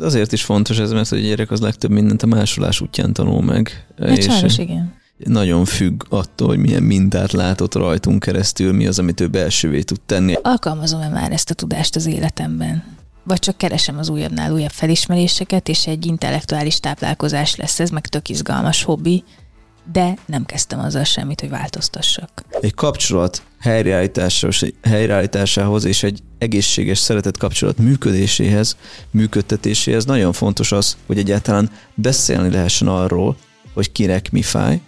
Azért is fontos ez, mert a gyerek az legtöbb mindent a másolás útján tanul meg. Hát sajnos igen. Nagyon függ attól, hogy milyen mintát látott rajtunk keresztül, mi az, amit ő belsővé tud tenni. Alkalmazom-e már ezt a tudást az életemben? Vagy csak keresem az újabbnál újabb felismeréseket, és egy intellektuális táplálkozás lesz ez, meg tök izgalmas hobbi, de nem kezdtem azzal semmit, hogy változtassak. Egy kapcsolat helyreállításához, és egy egészséges szeretett kapcsolat működéséhez, működtetéséhez nagyon fontos az, hogy egyáltalán beszélni lehessen arról, hogy kinek mi fáj,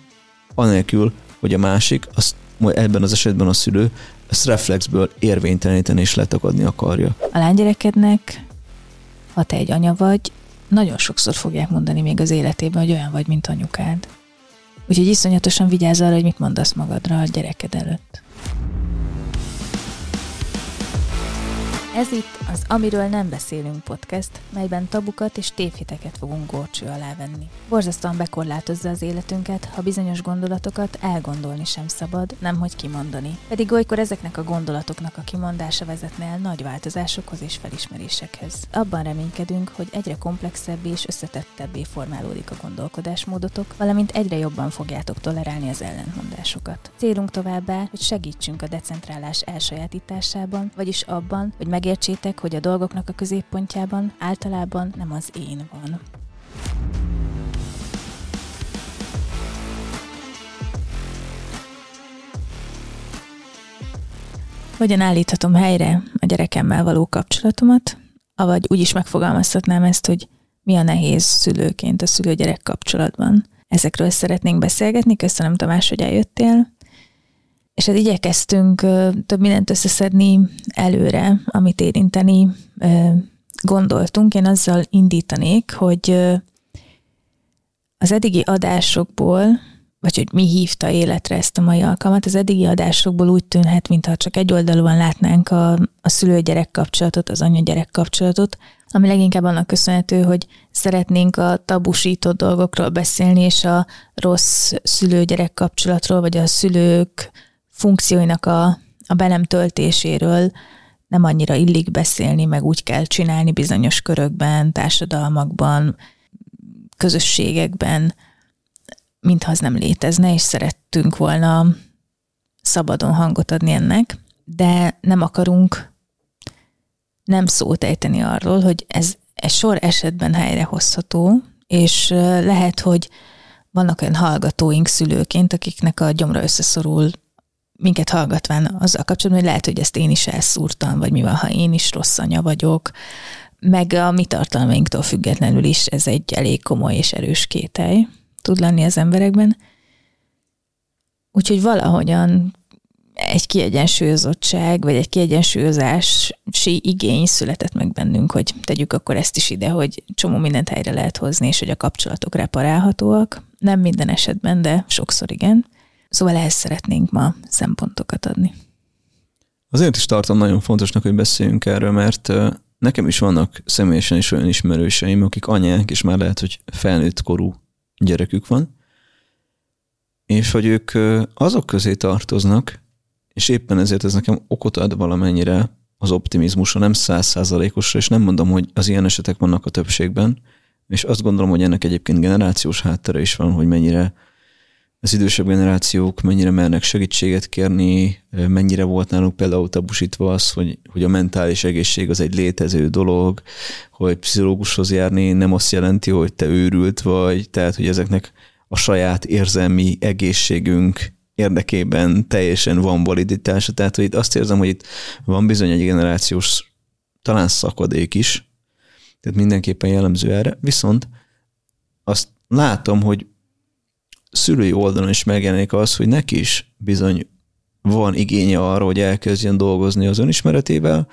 anélkül, hogy a másik, azt, ebben az esetben a szülő, ezt reflexből érvényteleníteni és letagadni akarja. A lánygyerekednek, ha te egy anya vagy, nagyon sokszor fogják mondani még az életében, hogy olyan vagy, mint anyukád. Úgyhogy iszonyatosan vigyázz arra, hogy mit mondasz magadra a gyereked előtt. Ez itt az Amiről nem beszélünk podcast, melyben tabukat és tévhiteket fogunk górcső alá venni. Borzasztóan bekorlátozza az életünket, ha bizonyos gondolatokat elgondolni sem szabad, nemhogy kimondani. Pedig olykor ezeknek a gondolatoknak a kimondása vezetne el nagy változásokhoz és felismerésekhez. Abban reménykedünk, hogy egyre komplexebbé és összetettebbé formálódik a gondolkodásmódotok, valamint egyre jobban fogjátok tolerálni az ellentmondásokat. Célunk továbbá, hogy segítsünk a decentrálás elsajátításában, vagyis abban, hogy meg megértsétek, hogy a dolgoknak a középpontjában általában nem az én van. Hogyan állíthatom helyre a gyerekemmel való kapcsolatomat, avagy úgy is megfogalmazhatnám ezt, hogy mi a nehéz szülőként a szülő-gyerek kapcsolatban. Ezekről szeretnénk beszélgetni. Köszönöm Tamás, hogy eljöttél és hát igyekeztünk több mindent összeszedni előre, amit érinteni gondoltunk. Én azzal indítanék, hogy az eddigi adásokból, vagy hogy mi hívta életre ezt a mai alkalmat, az eddigi adásokból úgy tűnhet, mintha csak egyoldalúan látnánk a, a szülő-gyerek kapcsolatot, az anya-gyerek kapcsolatot, ami leginkább annak köszönhető, hogy szeretnénk a tabusított dolgokról beszélni, és a rossz szülő-gyerek kapcsolatról, vagy a szülők funkcióinak a, a be töltéséről nem annyira illik beszélni, meg úgy kell csinálni bizonyos körökben, társadalmakban, közösségekben, mintha az nem létezne, és szerettünk volna szabadon hangot adni ennek, de nem akarunk nem szót ejteni arról, hogy ez egy sor esetben helyrehozható, és lehet, hogy vannak olyan hallgatóink szülőként, akiknek a gyomra összeszorul minket hallgatván azzal kapcsolatban, hogy lehet, hogy ezt én is elszúrtam, vagy mi van, ha én is rossz anya vagyok, meg a mi tartalmainktól függetlenül is ez egy elég komoly és erős kételj tud lenni az emberekben. Úgyhogy valahogyan egy kiegyensúlyozottság, vagy egy kiegyensúlyozási igény született meg bennünk, hogy tegyük akkor ezt is ide, hogy csomó mindent helyre lehet hozni, és hogy a kapcsolatok reparálhatóak. Nem minden esetben, de sokszor igen. Szóval ehhez szeretnénk ma szempontokat adni. Azért is tartom nagyon fontosnak, hogy beszéljünk erről, mert nekem is vannak személyesen is olyan ismerőseim, akik anyák, és már lehet, hogy felnőtt korú gyerekük van, és hogy ők azok közé tartoznak, és éppen ezért ez nekem okot ad valamennyire az optimizmusra, nem százszázalékosra, és nem mondom, hogy az ilyen esetek vannak a többségben, és azt gondolom, hogy ennek egyébként generációs háttere is van, hogy mennyire az idősebb generációk mennyire mernek segítséget kérni, mennyire volt náluk például tabusítva az, hogy, hogy a mentális egészség az egy létező dolog, hogy pszichológushoz járni nem azt jelenti, hogy te őrült vagy, tehát hogy ezeknek a saját érzelmi egészségünk érdekében teljesen van validitása. Tehát, hogy itt azt érzem, hogy itt van bizony egy generációs talán szakadék is, tehát mindenképpen jellemző erre, viszont azt látom, hogy szülői oldalon is megjelenik az, hogy neki is bizony van igénye arra, hogy elkezdjen dolgozni az önismeretével,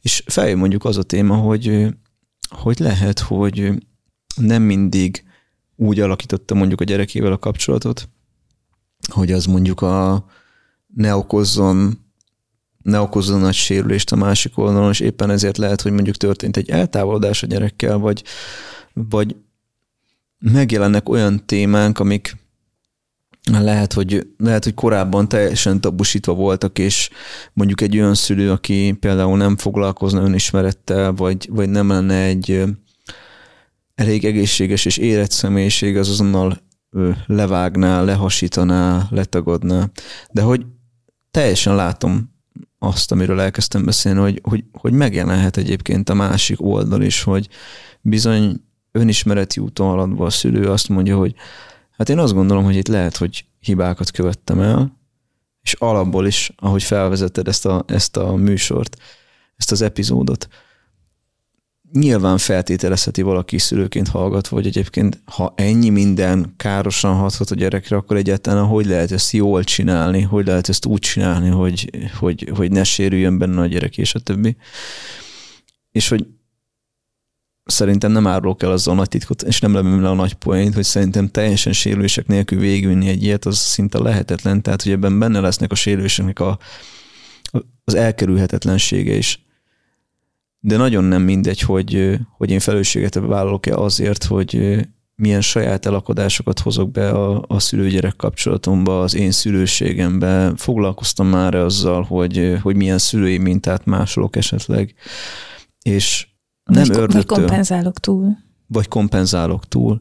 és feljön mondjuk az a téma, hogy, hogy lehet, hogy nem mindig úgy alakította mondjuk a gyerekével a kapcsolatot, hogy az mondjuk a ne okozzon ne okozzon nagy sérülést a másik oldalon, és éppen ezért lehet, hogy mondjuk történt egy eltávolodás a gyerekkel, vagy, vagy megjelennek olyan témánk, amik lehet, hogy, lehet, hogy korábban teljesen tabusítva voltak, és mondjuk egy olyan szülő, aki például nem foglalkozna önismerettel, vagy, vagy nem lenne egy elég egészséges és érett személyiség, az azonnal levágná, lehasítaná, letagadná. De hogy teljesen látom azt, amiről elkezdtem beszélni, hogy, hogy, hogy megjelenhet egyébként a másik oldal is, hogy bizony önismereti úton haladva a szülő azt mondja, hogy hát én azt gondolom, hogy itt lehet, hogy hibákat követtem el, és alapból is, ahogy felvezetted ezt a, ezt a műsort, ezt az epizódot, nyilván feltételezheti valaki szülőként hallgatva, hogy egyébként ha ennyi minden károsan hathat a gyerekre, akkor egyáltalán hogy lehet ezt jól csinálni, hogy lehet ezt úgy csinálni, hogy, hogy, hogy ne sérüljön benne a gyerek, és a többi. És hogy szerintem nem árulok el azzal a nagy titkot, és nem levem le a nagy poént, hogy szerintem teljesen sérülések nélkül végülni egy ilyet, az szinte lehetetlen. Tehát, hogy ebben benne lesznek a sérüléseknek a, az elkerülhetetlensége is. De nagyon nem mindegy, hogy, hogy én felelősséget vállalok-e azért, hogy milyen saját elakadásokat hozok be a, a szülőgyerek kapcsolatomba, az én szülőségembe. Foglalkoztam már azzal, hogy, hogy milyen szülői mintát másolok esetleg, és nem vagy, ördögtől. Vagy kompenzálok túl. Vagy kompenzálok túl.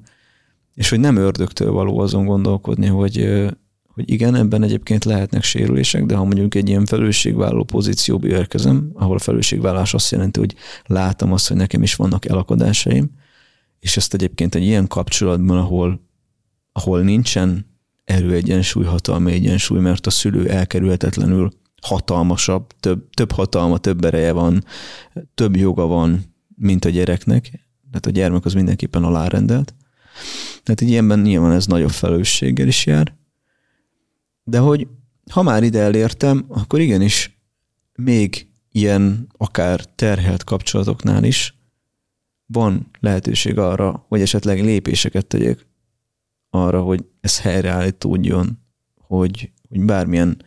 És hogy nem ördögtől való azon gondolkodni, hogy, hogy igen, ebben egyébként lehetnek sérülések, de ha mondjuk egy ilyen felelősségvállaló pozícióba érkezem, ahol a felelősségvállalás azt jelenti, hogy látom azt, hogy nekem is vannak elakadásaim, és ezt egyébként egy ilyen kapcsolatban, ahol, ahol nincsen erőegyensúly, hatalmi egyensúly, mert a szülő elkerülhetetlenül hatalmasabb, több, több hatalma, több ereje van, több joga van, mint a gyereknek, tehát a gyermek az mindenképpen alárendelt. Tehát egy ilyenben nyilván ez nagyobb felelősséggel is jár. De hogy ha már ide elértem, akkor igenis még ilyen akár terhelt kapcsolatoknál is van lehetőség arra, hogy esetleg lépéseket tegyek arra, hogy ez helyreállítódjon, hogy, hogy bármilyen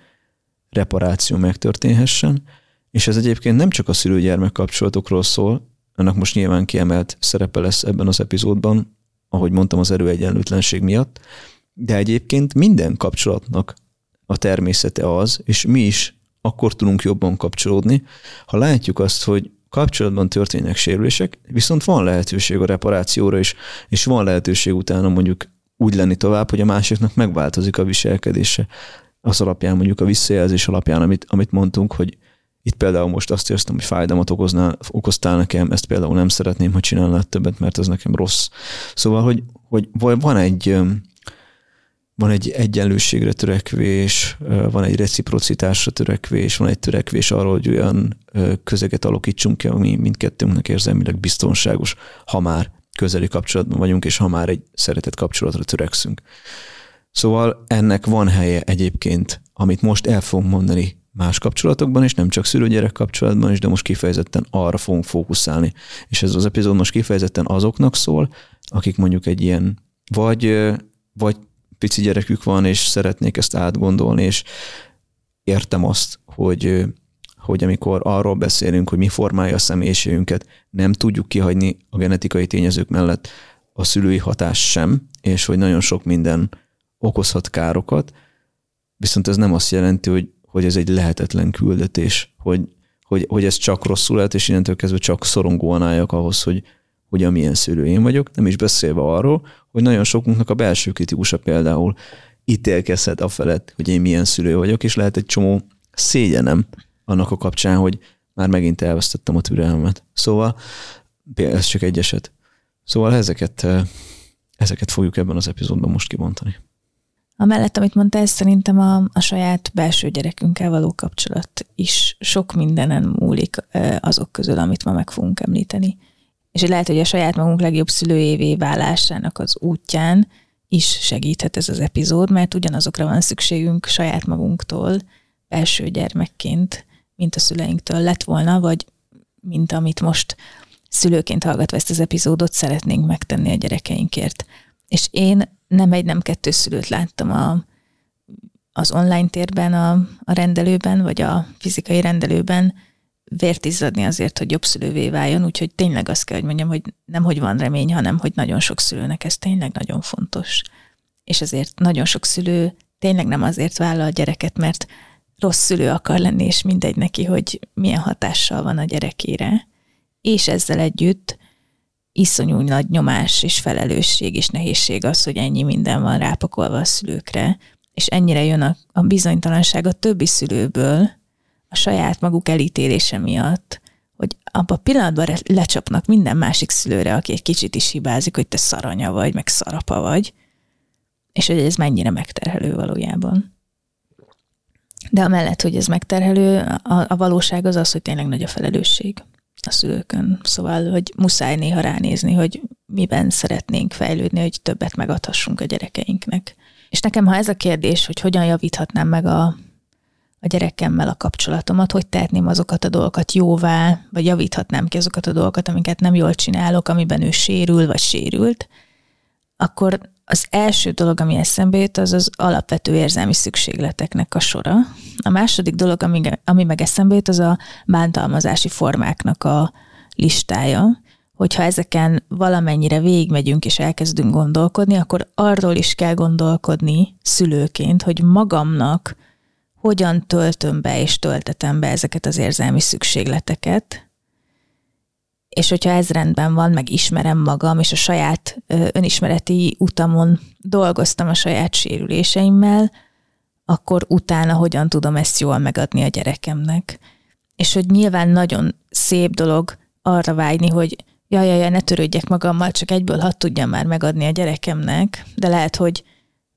reparáció megtörténhessen, és ez egyébként nem csak a szülő-gyermek kapcsolatokról szól, annak most nyilván kiemelt szerepe lesz ebben az epizódban, ahogy mondtam, az erőegyenlőtlenség miatt, de egyébként minden kapcsolatnak a természete az, és mi is akkor tudunk jobban kapcsolódni, ha látjuk azt, hogy kapcsolatban történnek sérülések, viszont van lehetőség a reparációra is, és van lehetőség utána mondjuk úgy lenni tovább, hogy a másiknak megváltozik a viselkedése. Az alapján mondjuk a visszajelzés alapján, amit, amit mondtunk, hogy itt például most azt érztem, hogy fájdalmat okoznál, okoztál nekem, ezt például nem szeretném, ha csinálnád többet, mert ez nekem rossz. Szóval, hogy, hogy van egy, van egy egyenlőségre törekvés, van egy reciprocitásra törekvés, van egy törekvés arra, hogy olyan közeget alakítsunk ki, ami mindkettőnknek érzelmileg biztonságos, ha már közeli kapcsolatban vagyunk, és ha már egy szeretett kapcsolatra törekszünk. Szóval ennek van helye egyébként, amit most el fogunk mondani más kapcsolatokban is, nem csak szülő-gyerek kapcsolatban is, de most kifejezetten arra fogunk fókuszálni. És ez az epizód most kifejezetten azoknak szól, akik mondjuk egy ilyen vagy, vagy pici gyerekük van, és szeretnék ezt átgondolni, és értem azt, hogy, hogy amikor arról beszélünk, hogy mi formálja a személyiségünket, nem tudjuk kihagyni a genetikai tényezők mellett a szülői hatás sem, és hogy nagyon sok minden okozhat károkat, viszont ez nem azt jelenti, hogy hogy ez egy lehetetlen küldetés, hogy, hogy, hogy ez csak rosszul lehet, és innentől kezdve csak szorongóan álljak ahhoz, hogy, hogy amilyen szülő én vagyok, nem is beszélve arról, hogy nagyon sokunknak a belső kritikusa például ítélkezhet a felett, hogy én milyen szülő vagyok, és lehet egy csomó szégyenem annak a kapcsán, hogy már megint elvesztettem a türelmet. Szóval ez csak egy eset. Szóval ezeket, ezeket fogjuk ebben az epizódban most kibontani. Amellett, amit mondtál, szerintem a, a saját belső gyerekünkkel való kapcsolat is sok mindenen múlik azok közül, amit ma meg fogunk említeni. És lehet, hogy a saját magunk legjobb szülőjévé válásának az útján is segíthet ez az epizód, mert ugyanazokra van szükségünk saját magunktól, belső gyermekként, mint a szüleinktől lett volna, vagy mint amit most szülőként hallgatva ezt az epizódot szeretnénk megtenni a gyerekeinkért. És én nem egy, nem kettő szülőt láttam a, az online térben, a, a rendelőben, vagy a fizikai rendelőben vért izzadni azért, hogy jobb szülővé váljon, úgyhogy tényleg azt kell, hogy mondjam, hogy nem, hogy van remény, hanem, hogy nagyon sok szülőnek ez tényleg nagyon fontos. És ezért nagyon sok szülő tényleg nem azért vállal a gyereket, mert rossz szülő akar lenni, és mindegy neki, hogy milyen hatással van a gyerekére. És ezzel együtt iszonyú nagy nyomás és felelősség és nehézség az, hogy ennyi minden van rápakolva a szülőkre, és ennyire jön a, a bizonytalanság a többi szülőből, a saját maguk elítélése miatt, hogy abban a pillanatban lecsapnak minden másik szülőre, aki egy kicsit is hibázik, hogy te szaranya vagy, meg szarapa vagy, és hogy ez mennyire megterhelő valójában. De amellett, hogy ez megterhelő, a, a valóság az az, hogy tényleg nagy a felelősség a szülőkön. Szóval, hogy muszáj néha ránézni, hogy miben szeretnénk fejlődni, hogy többet megadhassunk a gyerekeinknek. És nekem, ha ez a kérdés, hogy hogyan javíthatnám meg a, a gyerekemmel a kapcsolatomat, hogy tehetném azokat a dolgokat jóvá, vagy javíthatnám ki azokat a dolgokat, amiket nem jól csinálok, amiben ő sérül, vagy sérült, akkor az első dolog, ami eszembe jut, az az alapvető érzelmi szükségleteknek a sora. A második dolog, ami, ami meg eszembe jut, az a bántalmazási formáknak a listája. Hogyha ezeken valamennyire végigmegyünk és elkezdünk gondolkodni, akkor arról is kell gondolkodni szülőként, hogy magamnak hogyan töltöm be és töltetem be ezeket az érzelmi szükségleteket, és hogyha ez rendben van, meg ismerem magam, és a saját önismereti utamon dolgoztam a saját sérüléseimmel, akkor utána hogyan tudom ezt jól megadni a gyerekemnek. És hogy nyilván nagyon szép dolog arra vágyni, hogy jaj, jaj, ne törődjek magammal, csak egyből hat tudjam már megadni a gyerekemnek, de lehet, hogy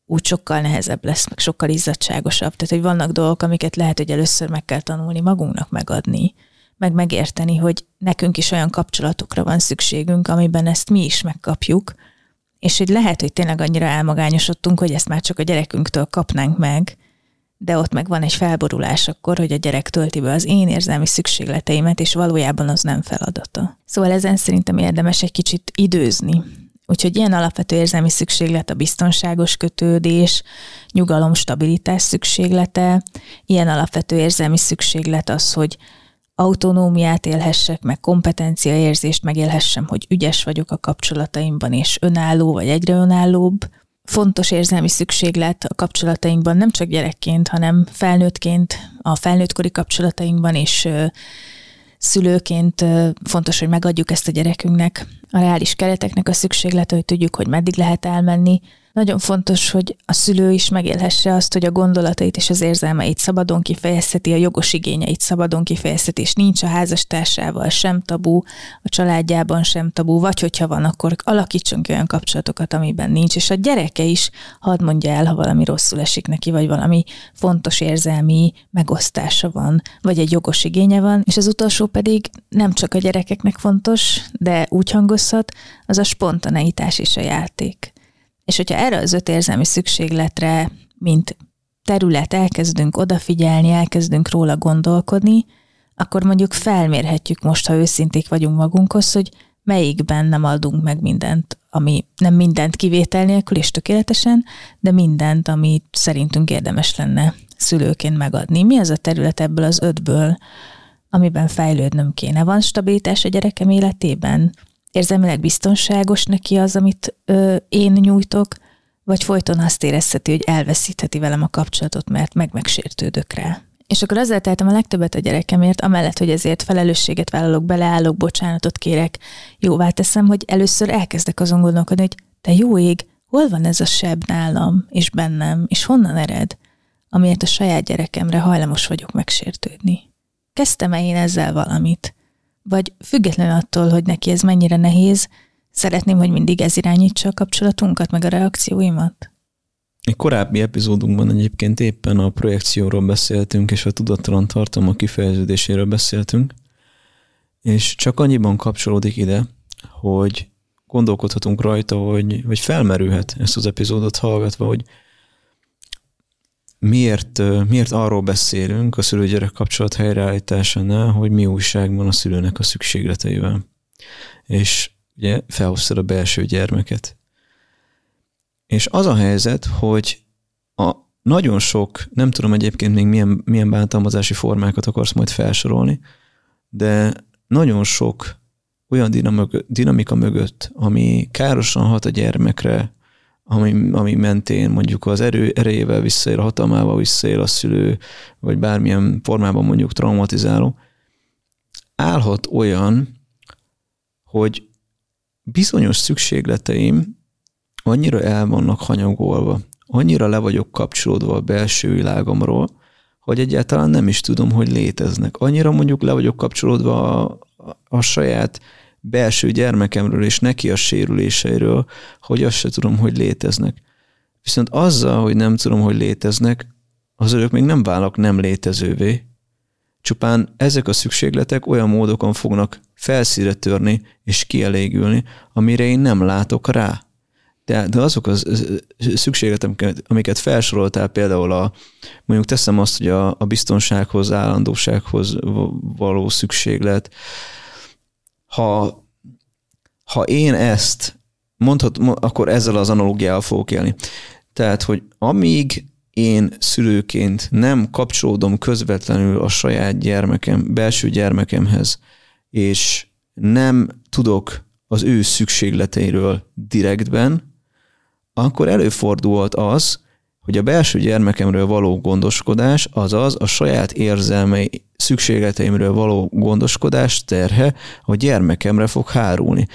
úgy sokkal nehezebb lesz, meg sokkal izzadságosabb. Tehát, hogy vannak dolgok, amiket lehet, hogy először meg kell tanulni magunknak megadni, meg megérteni, hogy nekünk is olyan kapcsolatokra van szükségünk, amiben ezt mi is megkapjuk, és hogy lehet, hogy tényleg annyira elmagányosodtunk, hogy ezt már csak a gyerekünktől kapnánk meg, de ott meg van egy felborulás akkor, hogy a gyerek tölti be az én érzelmi szükségleteimet, és valójában az nem feladata. Szóval ezen szerintem érdemes egy kicsit időzni. Úgyhogy ilyen alapvető érzelmi szükséglet a biztonságos kötődés, nyugalom, stabilitás szükséglete, ilyen alapvető érzelmi szükséglet az, hogy autonómiát élhessek, meg kompetenciaérzést megélhessem, hogy ügyes vagyok a kapcsolataimban, és önálló vagy egyre önállóbb. Fontos érzelmi szükséglet a kapcsolatainkban nem csak gyerekként, hanem felnőttként, a felnőttkori kapcsolatainkban és szülőként fontos, hogy megadjuk ezt a gyerekünknek a reális kereteknek a szükséglete, hogy tudjuk, hogy meddig lehet elmenni, nagyon fontos, hogy a szülő is megélhesse azt, hogy a gondolatait és az érzelmeit szabadon kifejezheti, a jogos igényeit szabadon kifejezheti, és nincs a házastársával sem tabu, a családjában sem tabu, vagy hogyha van, akkor alakítson ki olyan kapcsolatokat, amiben nincs, és a gyereke is hadd mondja el, ha valami rosszul esik neki, vagy valami fontos érzelmi megosztása van, vagy egy jogos igénye van, és az utolsó pedig nem csak a gyerekeknek fontos, de úgy hangozhat, az a spontaneitás és a játék. És hogyha erre az öt érzelmi szükségletre, mint terület elkezdünk odafigyelni, elkezdünk róla gondolkodni, akkor mondjuk felmérhetjük most, ha őszinték vagyunk magunkhoz, hogy melyikben nem adunk meg mindent, ami nem mindent kivétel nélkül és tökéletesen, de mindent, ami szerintünk érdemes lenne szülőként megadni. Mi az a terület ebből az ötből, amiben fejlődnöm kéne? Van stabilitás a gyerekem életében? Érzelmileg biztonságos neki az, amit ö, én nyújtok, vagy folyton azt érezheti, hogy elveszítheti velem a kapcsolatot, mert meg megsértődök rá. És akkor azzal tehetem a legtöbbet a gyerekemért, amellett, hogy ezért felelősséget vállalok, beleállok, bocsánatot kérek, jóvá teszem, hogy először elkezdek azon gondolkodni, hogy te jó ég, hol van ez a seb nálam és bennem, és honnan ered, amiért a saját gyerekemre hajlamos vagyok megsértődni. Kezdtem-e én ezzel valamit? Vagy független attól, hogy neki ez mennyire nehéz, szeretném, hogy mindig ez irányítsa a kapcsolatunkat, meg a reakcióimat? Egy korábbi epizódunkban egyébként éppen a projekcióról beszéltünk, és a tudattalan tartalma kifejeződéséről beszéltünk, és csak annyiban kapcsolódik ide, hogy gondolkodhatunk rajta, hogy, hogy felmerülhet ezt az epizódot hallgatva, hogy miért, miért arról beszélünk a szülő-gyerek kapcsolat helyreállításánál, hogy mi újság van a szülőnek a szükségleteivel. És ugye felhoztad a belső gyermeket. És az a helyzet, hogy a nagyon sok, nem tudom egyébként még milyen, milyen bántalmazási formákat akarsz majd felsorolni, de nagyon sok olyan dinamika mögött, ami károsan hat a gyermekre, ami, ami mentén mondjuk az erő erejével visszaél, a hatalmával visszaél a szülő, vagy bármilyen formában mondjuk traumatizáló, állhat olyan, hogy bizonyos szükségleteim annyira el vannak hanyagolva, annyira le vagyok kapcsolódva a belső világomról, hogy egyáltalán nem is tudom, hogy léteznek. Annyira mondjuk le vagyok kapcsolódva a, a, a saját belső gyermekemről és neki a sérüléseiről, hogy azt se tudom, hogy léteznek. Viszont azzal, hogy nem tudom, hogy léteznek, az ők még nem válnak nem létezővé. Csupán ezek a szükségletek olyan módokon fognak felszíre törni és kielégülni, amire én nem látok rá. De, de azok az szükségletek, amiket felsoroltál, például a, mondjuk teszem azt, hogy a, a biztonsághoz, állandósághoz való szükséglet, ha, ha én ezt mondhat, akkor ezzel az analógiával fogok élni. Tehát, hogy amíg én szülőként nem kapcsolódom közvetlenül a saját gyermekem, belső gyermekemhez, és nem tudok az ő szükségleteiről direktben, akkor előfordult az, hogy a belső gyermekemről való gondoskodás, azaz a saját érzelmei, szükségleteimről való gondoskodás terhe a gyermekemre fog hárulni.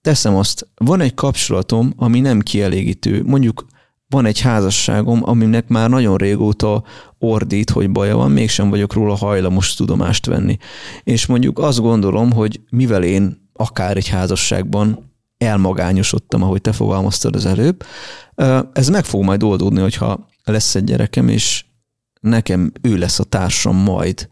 Teszem azt, van egy kapcsolatom, ami nem kielégítő. Mondjuk van egy házasságom, aminek már nagyon régóta ordít, hogy baja van, mégsem vagyok róla hajlamos tudomást venni. És mondjuk azt gondolom, hogy mivel én akár egy házasságban elmagányosodtam, ahogy te fogalmaztad az előbb. Ez meg fog majd oldódni, hogyha lesz egy gyerekem, és nekem ő lesz a társam majd.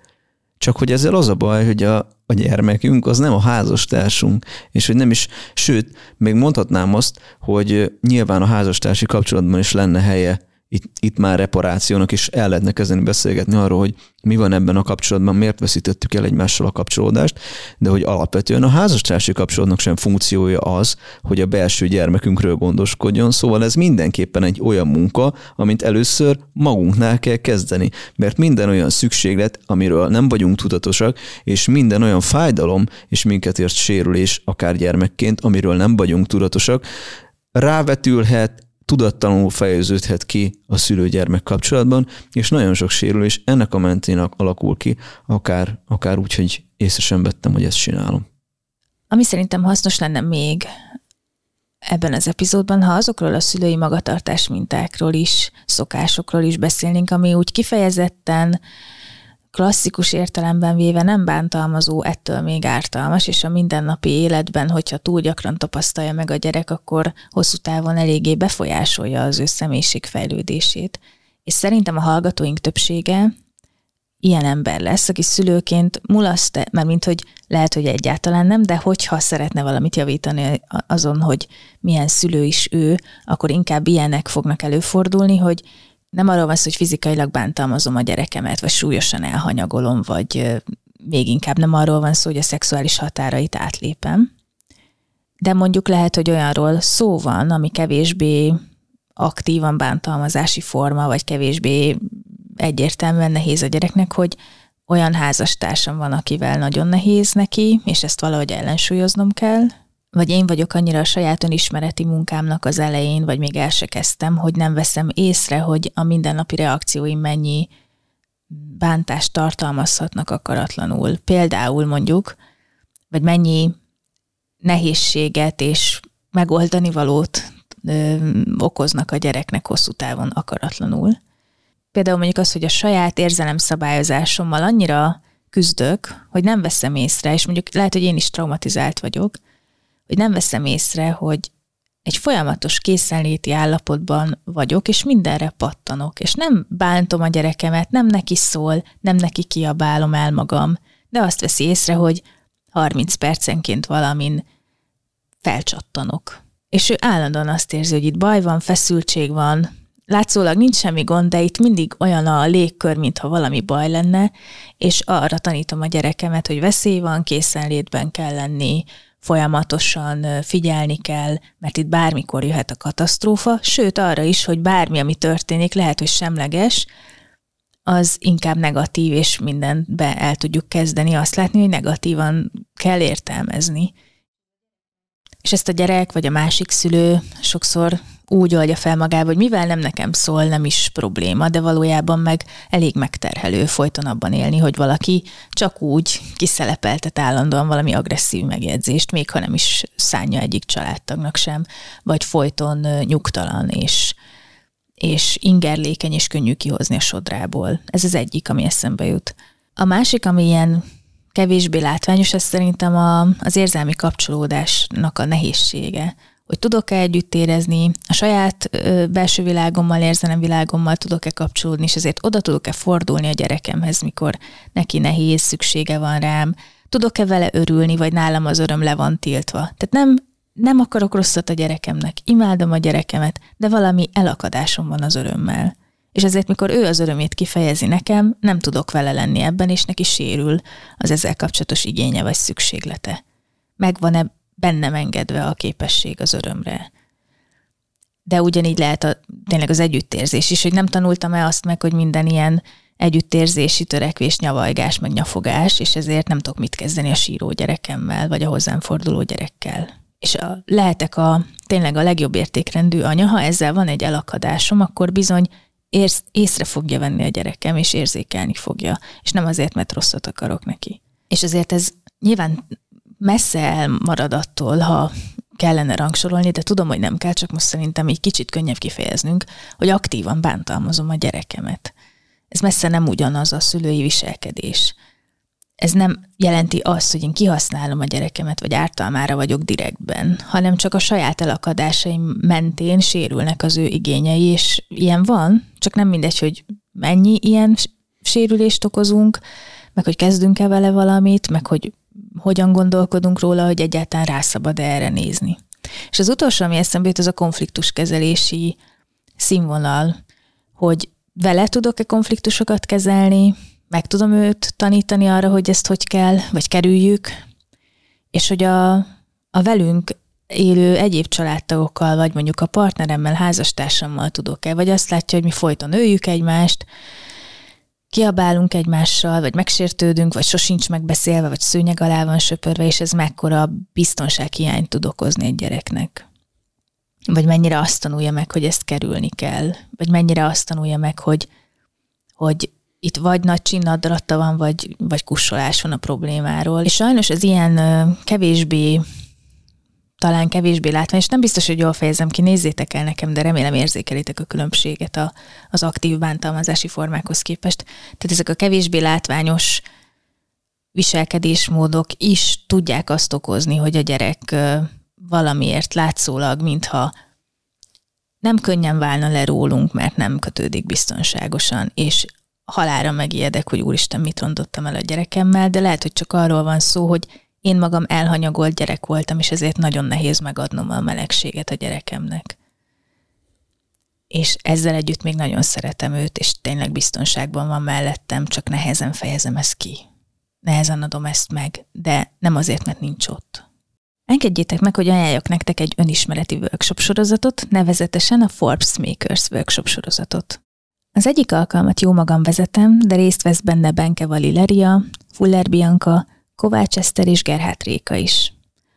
Csak hogy ezzel az a baj, hogy a, a gyermekünk az nem a házastársunk, és hogy nem is, sőt, még mondhatnám azt, hogy nyilván a házastársi kapcsolatban is lenne helye itt, itt már reparációnak is el lehetne kezdeni beszélgetni arról, hogy mi van ebben a kapcsolatban, miért veszítettük el egymással a kapcsolódást, de hogy alapvetően a házastársi kapcsolatnak sem funkciója az, hogy a belső gyermekünkről gondoskodjon, szóval ez mindenképpen egy olyan munka, amit először magunknál kell kezdeni, mert minden olyan szükséglet, amiről nem vagyunk tudatosak, és minden olyan fájdalom és minket ért sérülés, akár gyermekként, amiről nem vagyunk tudatosak, rávetülhet, tudattalanul fejeződhet ki a szülő-gyermek kapcsolatban, és nagyon sok sérülés ennek a mentén alakul ki, akár, akár úgy, hogy észre sem vettem, hogy ezt csinálom. Ami szerintem hasznos lenne még ebben az epizódban, ha azokról a szülői magatartás mintákról is, szokásokról is beszélnénk, ami úgy kifejezetten klasszikus értelemben véve nem bántalmazó, ettől még ártalmas, és a mindennapi életben, hogyha túl gyakran tapasztalja meg a gyerek, akkor hosszú távon eléggé befolyásolja az ő személyiség fejlődését. És szerintem a hallgatóink többsége ilyen ember lesz, aki szülőként mulaszt, mert mint hogy lehet, hogy egyáltalán nem, de hogyha szeretne valamit javítani azon, hogy milyen szülő is ő, akkor inkább ilyenek fognak előfordulni, hogy nem arról van szó, hogy fizikailag bántalmazom a gyerekemet, vagy súlyosan elhanyagolom, vagy még inkább nem arról van szó, hogy a szexuális határait átlépem. De mondjuk lehet, hogy olyanról szó van, ami kevésbé aktívan bántalmazási forma, vagy kevésbé egyértelműen nehéz a gyereknek, hogy olyan házastársam van, akivel nagyon nehéz neki, és ezt valahogy ellensúlyoznom kell, vagy én vagyok annyira a saját önismereti munkámnak az elején, vagy még el se kezdtem, hogy nem veszem észre, hogy a mindennapi reakcióim mennyi bántást tartalmazhatnak akaratlanul. Például mondjuk, vagy mennyi nehézséget és megoldani valót ö, okoznak a gyereknek hosszú távon akaratlanul. Például mondjuk az, hogy a saját érzelemszabályozásommal annyira küzdök, hogy nem veszem észre, és mondjuk lehet, hogy én is traumatizált vagyok, hogy nem veszem észre, hogy egy folyamatos készenléti állapotban vagyok, és mindenre pattanok, és nem bántom a gyerekemet, nem neki szól, nem neki kiabálom el magam, de azt veszi észre, hogy 30 percenként valamin felcsattanok. És ő állandóan azt érzi, hogy itt baj van, feszültség van, látszólag nincs semmi gond, de itt mindig olyan a légkör, mintha valami baj lenne, és arra tanítom a gyerekemet, hogy veszély van, készenlétben kell lenni, folyamatosan figyelni kell, mert itt bármikor jöhet a katasztrófa, sőt arra is, hogy bármi, ami történik, lehet, hogy semleges, az inkább negatív, és mindenbe el tudjuk kezdeni azt látni, hogy negatívan kell értelmezni. És ezt a gyerek vagy a másik szülő sokszor úgy oldja fel magába, hogy mivel nem nekem szól, nem is probléma, de valójában meg elég megterhelő folyton abban élni, hogy valaki csak úgy kiszelepeltet állandóan valami agresszív megjegyzést, még ha nem is szánja egyik családtagnak sem, vagy folyton nyugtalan és, és ingerlékeny és könnyű kihozni a sodrából. Ez az egyik, ami eszembe jut. A másik, ami ilyen kevésbé látványos, ez szerintem a, az érzelmi kapcsolódásnak a nehézsége hogy tudok-e együtt érezni, a saját belső világommal, érzelem világommal tudok-e kapcsolódni, és ezért oda tudok-e fordulni a gyerekemhez, mikor neki nehéz, szüksége van rám, tudok-e vele örülni, vagy nálam az öröm le van tiltva. Tehát nem, nem akarok rosszat a gyerekemnek, imádom a gyerekemet, de valami elakadásom van az örömmel. És ezért, mikor ő az örömét kifejezi nekem, nem tudok vele lenni ebben, és neki sérül az ezzel kapcsolatos igénye vagy szükséglete. Megvan-e bennem engedve a képesség az örömre. De ugyanígy lehet a, tényleg az együttérzés is, hogy nem tanultam el azt meg, hogy minden ilyen együttérzési törekvés, nyavajgás, meg nyafogás, és ezért nem tudok mit kezdeni a síró gyerekemmel, vagy a hozzám forduló gyerekkel. És a, lehetek a tényleg a legjobb értékrendű anya, ha ezzel van egy elakadásom, akkor bizony érsz, észre fogja venni a gyerekem, és érzékelni fogja, és nem azért, mert rosszat akarok neki. És azért ez nyilván messze elmarad attól, ha kellene rangsorolni, de tudom, hogy nem kell, csak most szerintem így kicsit könnyebb kifejeznünk, hogy aktívan bántalmazom a gyerekemet. Ez messze nem ugyanaz a szülői viselkedés. Ez nem jelenti azt, hogy én kihasználom a gyerekemet, vagy ártalmára vagyok direktben, hanem csak a saját elakadásaim mentén sérülnek az ő igényei, és ilyen van, csak nem mindegy, hogy mennyi ilyen sérülést okozunk, meg hogy kezdünk-e vele valamit, meg hogy hogyan gondolkodunk róla, hogy egyáltalán rá szabad -e erre nézni. És az utolsó, ami eszembe jut, az a konfliktuskezelési színvonal, hogy vele tudok-e konfliktusokat kezelni, meg tudom őt tanítani arra, hogy ezt hogy kell, vagy kerüljük, és hogy a, a velünk élő egyéb családtagokkal, vagy mondjuk a partneremmel, házastársammal tudok-e, vagy azt látja, hogy mi folyton öljük egymást, kiabálunk egymással, vagy megsértődünk, vagy sosincs megbeszélve, vagy szőnyeg alá van söpörve, és ez mekkora biztonsághiányt tud okozni egy gyereknek. Vagy mennyire azt tanulja meg, hogy ezt kerülni kell, vagy mennyire azt tanulja meg, hogy, hogy itt vagy nagy csinnaddratta van, vagy, vagy kussolás van a problémáról. És sajnos ez ilyen kevésbé talán kevésbé látvány, és nem biztos, hogy jól fejezem ki, nézzétek el nekem, de remélem érzékelitek a különbséget a, az aktív bántalmazási formákhoz képest. Tehát ezek a kevésbé látványos viselkedésmódok is tudják azt okozni, hogy a gyerek valamiért látszólag, mintha nem könnyen válna le rólunk, mert nem kötődik biztonságosan, és halára megijedek, hogy úristen, mit rontottam el a gyerekemmel, de lehet, hogy csak arról van szó, hogy én magam elhanyagolt gyerek voltam, és ezért nagyon nehéz megadnom a melegséget a gyerekemnek. És ezzel együtt még nagyon szeretem őt, és tényleg biztonságban van mellettem, csak nehezen fejezem ezt ki. Nehezen adom ezt meg, de nem azért, mert nincs ott. Engedjétek meg, hogy ajánljak nektek egy önismereti workshop sorozatot, nevezetesen a Forbes Makers workshop sorozatot. Az egyik alkalmat jó magam vezetem, de részt vesz benne Benke Valileria, Fuller Bianca, Kovács Eszter és Gerhát Réka is.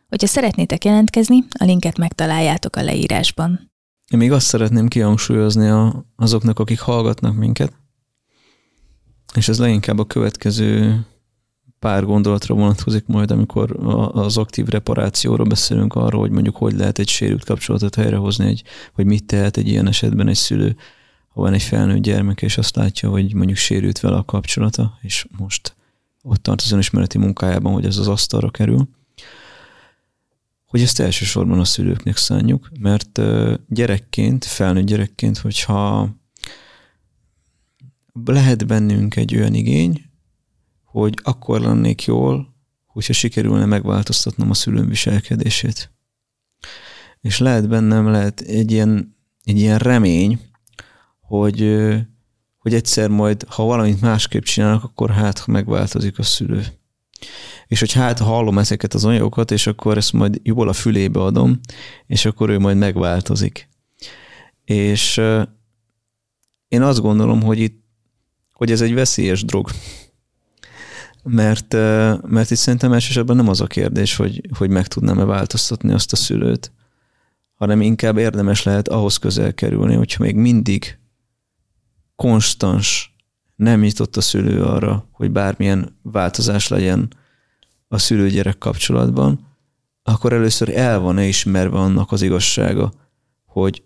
Hogyha szeretnétek jelentkezni, a linket megtaláljátok a leírásban. Én még azt szeretném kihangsúlyozni a, azoknak, akik hallgatnak minket, és ez leginkább a következő pár gondolatra vonatkozik majd, amikor az aktív reparációról beszélünk arról, hogy mondjuk hogy lehet egy sérült kapcsolatot helyrehozni, egy, vagy mit tehet egy ilyen esetben egy szülő, ha van egy felnőtt gyermek, és azt látja, hogy mondjuk sérült vele a kapcsolata, és most ott tart az önismereti munkájában, hogy ez az asztalra kerül, hogy ezt elsősorban a szülőknek szánjuk, mert gyerekként, felnőtt gyerekként, hogyha lehet bennünk egy olyan igény, hogy akkor lennék jól, hogyha sikerülne megváltoztatnom a szülőm viselkedését. És lehet bennem lehet egy ilyen, egy ilyen remény, hogy hogy egyszer majd, ha valamit másképp csinálnak, akkor hát megváltozik a szülő. És hogy hát hallom ezeket az anyagokat, és akkor ezt majd jól a fülébe adom, és akkor ő majd megváltozik. És én azt gondolom, hogy itt hogy ez egy veszélyes drog. Mert, mert itt szerintem elsősorban nem az a kérdés, hogy, hogy meg tudnám-e változtatni azt a szülőt, hanem inkább érdemes lehet ahhoz közel kerülni, hogyha még mindig konstans, nem nyitott a szülő arra, hogy bármilyen változás legyen a szülő-gyerek kapcsolatban, akkor először el van-e ismerve annak az igazsága, hogy,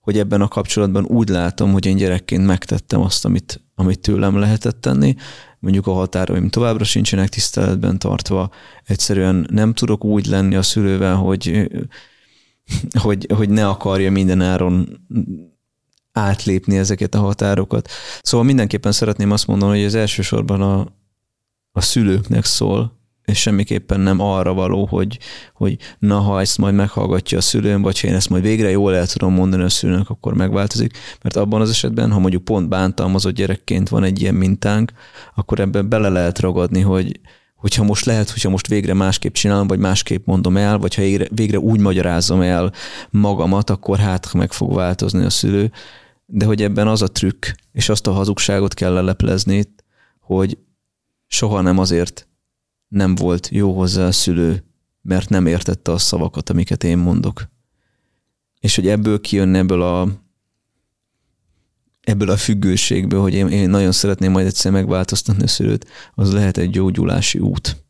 hogy ebben a kapcsolatban úgy látom, hogy én gyerekként megtettem azt, amit, amit tőlem lehetett tenni, mondjuk a határaim továbbra sincsenek tiszteletben tartva, egyszerűen nem tudok úgy lenni a szülővel, hogy, hogy, hogy ne akarja minden áron átlépni ezeket a határokat. Szóval mindenképpen szeretném azt mondani, hogy az elsősorban a, a szülőknek szól, és semmiképpen nem arra való, hogy, hogy na, ha ezt majd meghallgatja a szülőm, vagy ha én ezt majd végre jól el tudom mondani a szülőnek, akkor megváltozik. Mert abban az esetben, ha mondjuk pont bántalmazott gyerekként van egy ilyen mintánk, akkor ebben bele lehet ragadni, hogy, hogyha most lehet, hogyha most végre másképp csinálom, vagy másképp mondom el, vagy ha végre úgy magyarázom el magamat, akkor hát meg fog változni a szülő. De hogy ebben az a trükk, és azt a hazugságot kell leleplezni, hogy soha nem azért nem volt jó hozzá a szülő, mert nem értette a szavakat, amiket én mondok. És hogy ebből kijönne ebből a ebből a függőségből, hogy én, én nagyon szeretném majd egyszer megváltoztatni a szülőt, az lehet egy gyógyulási út.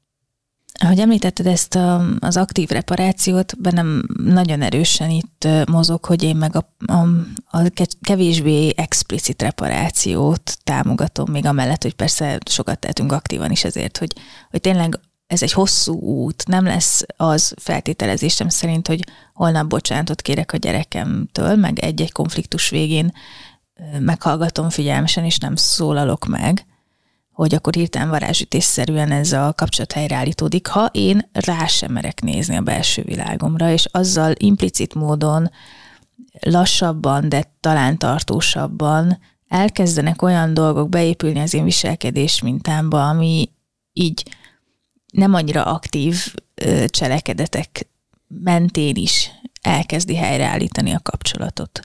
Ahogy említetted ezt a, az aktív reparációt, bennem nagyon erősen itt mozog, hogy én meg a, a, a kevésbé explicit reparációt támogatom, még amellett, hogy persze sokat tehetünk aktívan is ezért, hogy, hogy tényleg ez egy hosszú út, nem lesz az feltételezésem szerint, hogy holnap bocsánatot kérek a gyerekemtől, meg egy-egy konfliktus végén meghallgatom figyelmesen, és nem szólalok meg, hogy akkor hirtelen varázsütésszerűen ez a kapcsolat helyreállítódik, ha én rá sem merek nézni a belső világomra, és azzal implicit módon lassabban, de talán tartósabban elkezdenek olyan dolgok beépülni az én viselkedés mintámba, ami így nem annyira aktív cselekedetek mentén is elkezdi helyreállítani a kapcsolatot.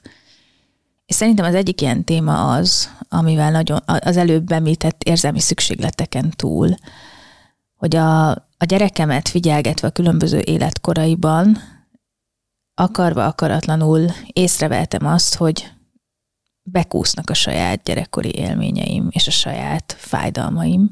És szerintem az egyik ilyen téma az, amivel nagyon az előbb említett érzelmi szükségleteken túl, hogy a, a gyerekemet figyelgetve a különböző életkoraiban akarva akaratlanul észreveltem azt, hogy bekúsznak a saját gyerekkori élményeim és a saját fájdalmaim.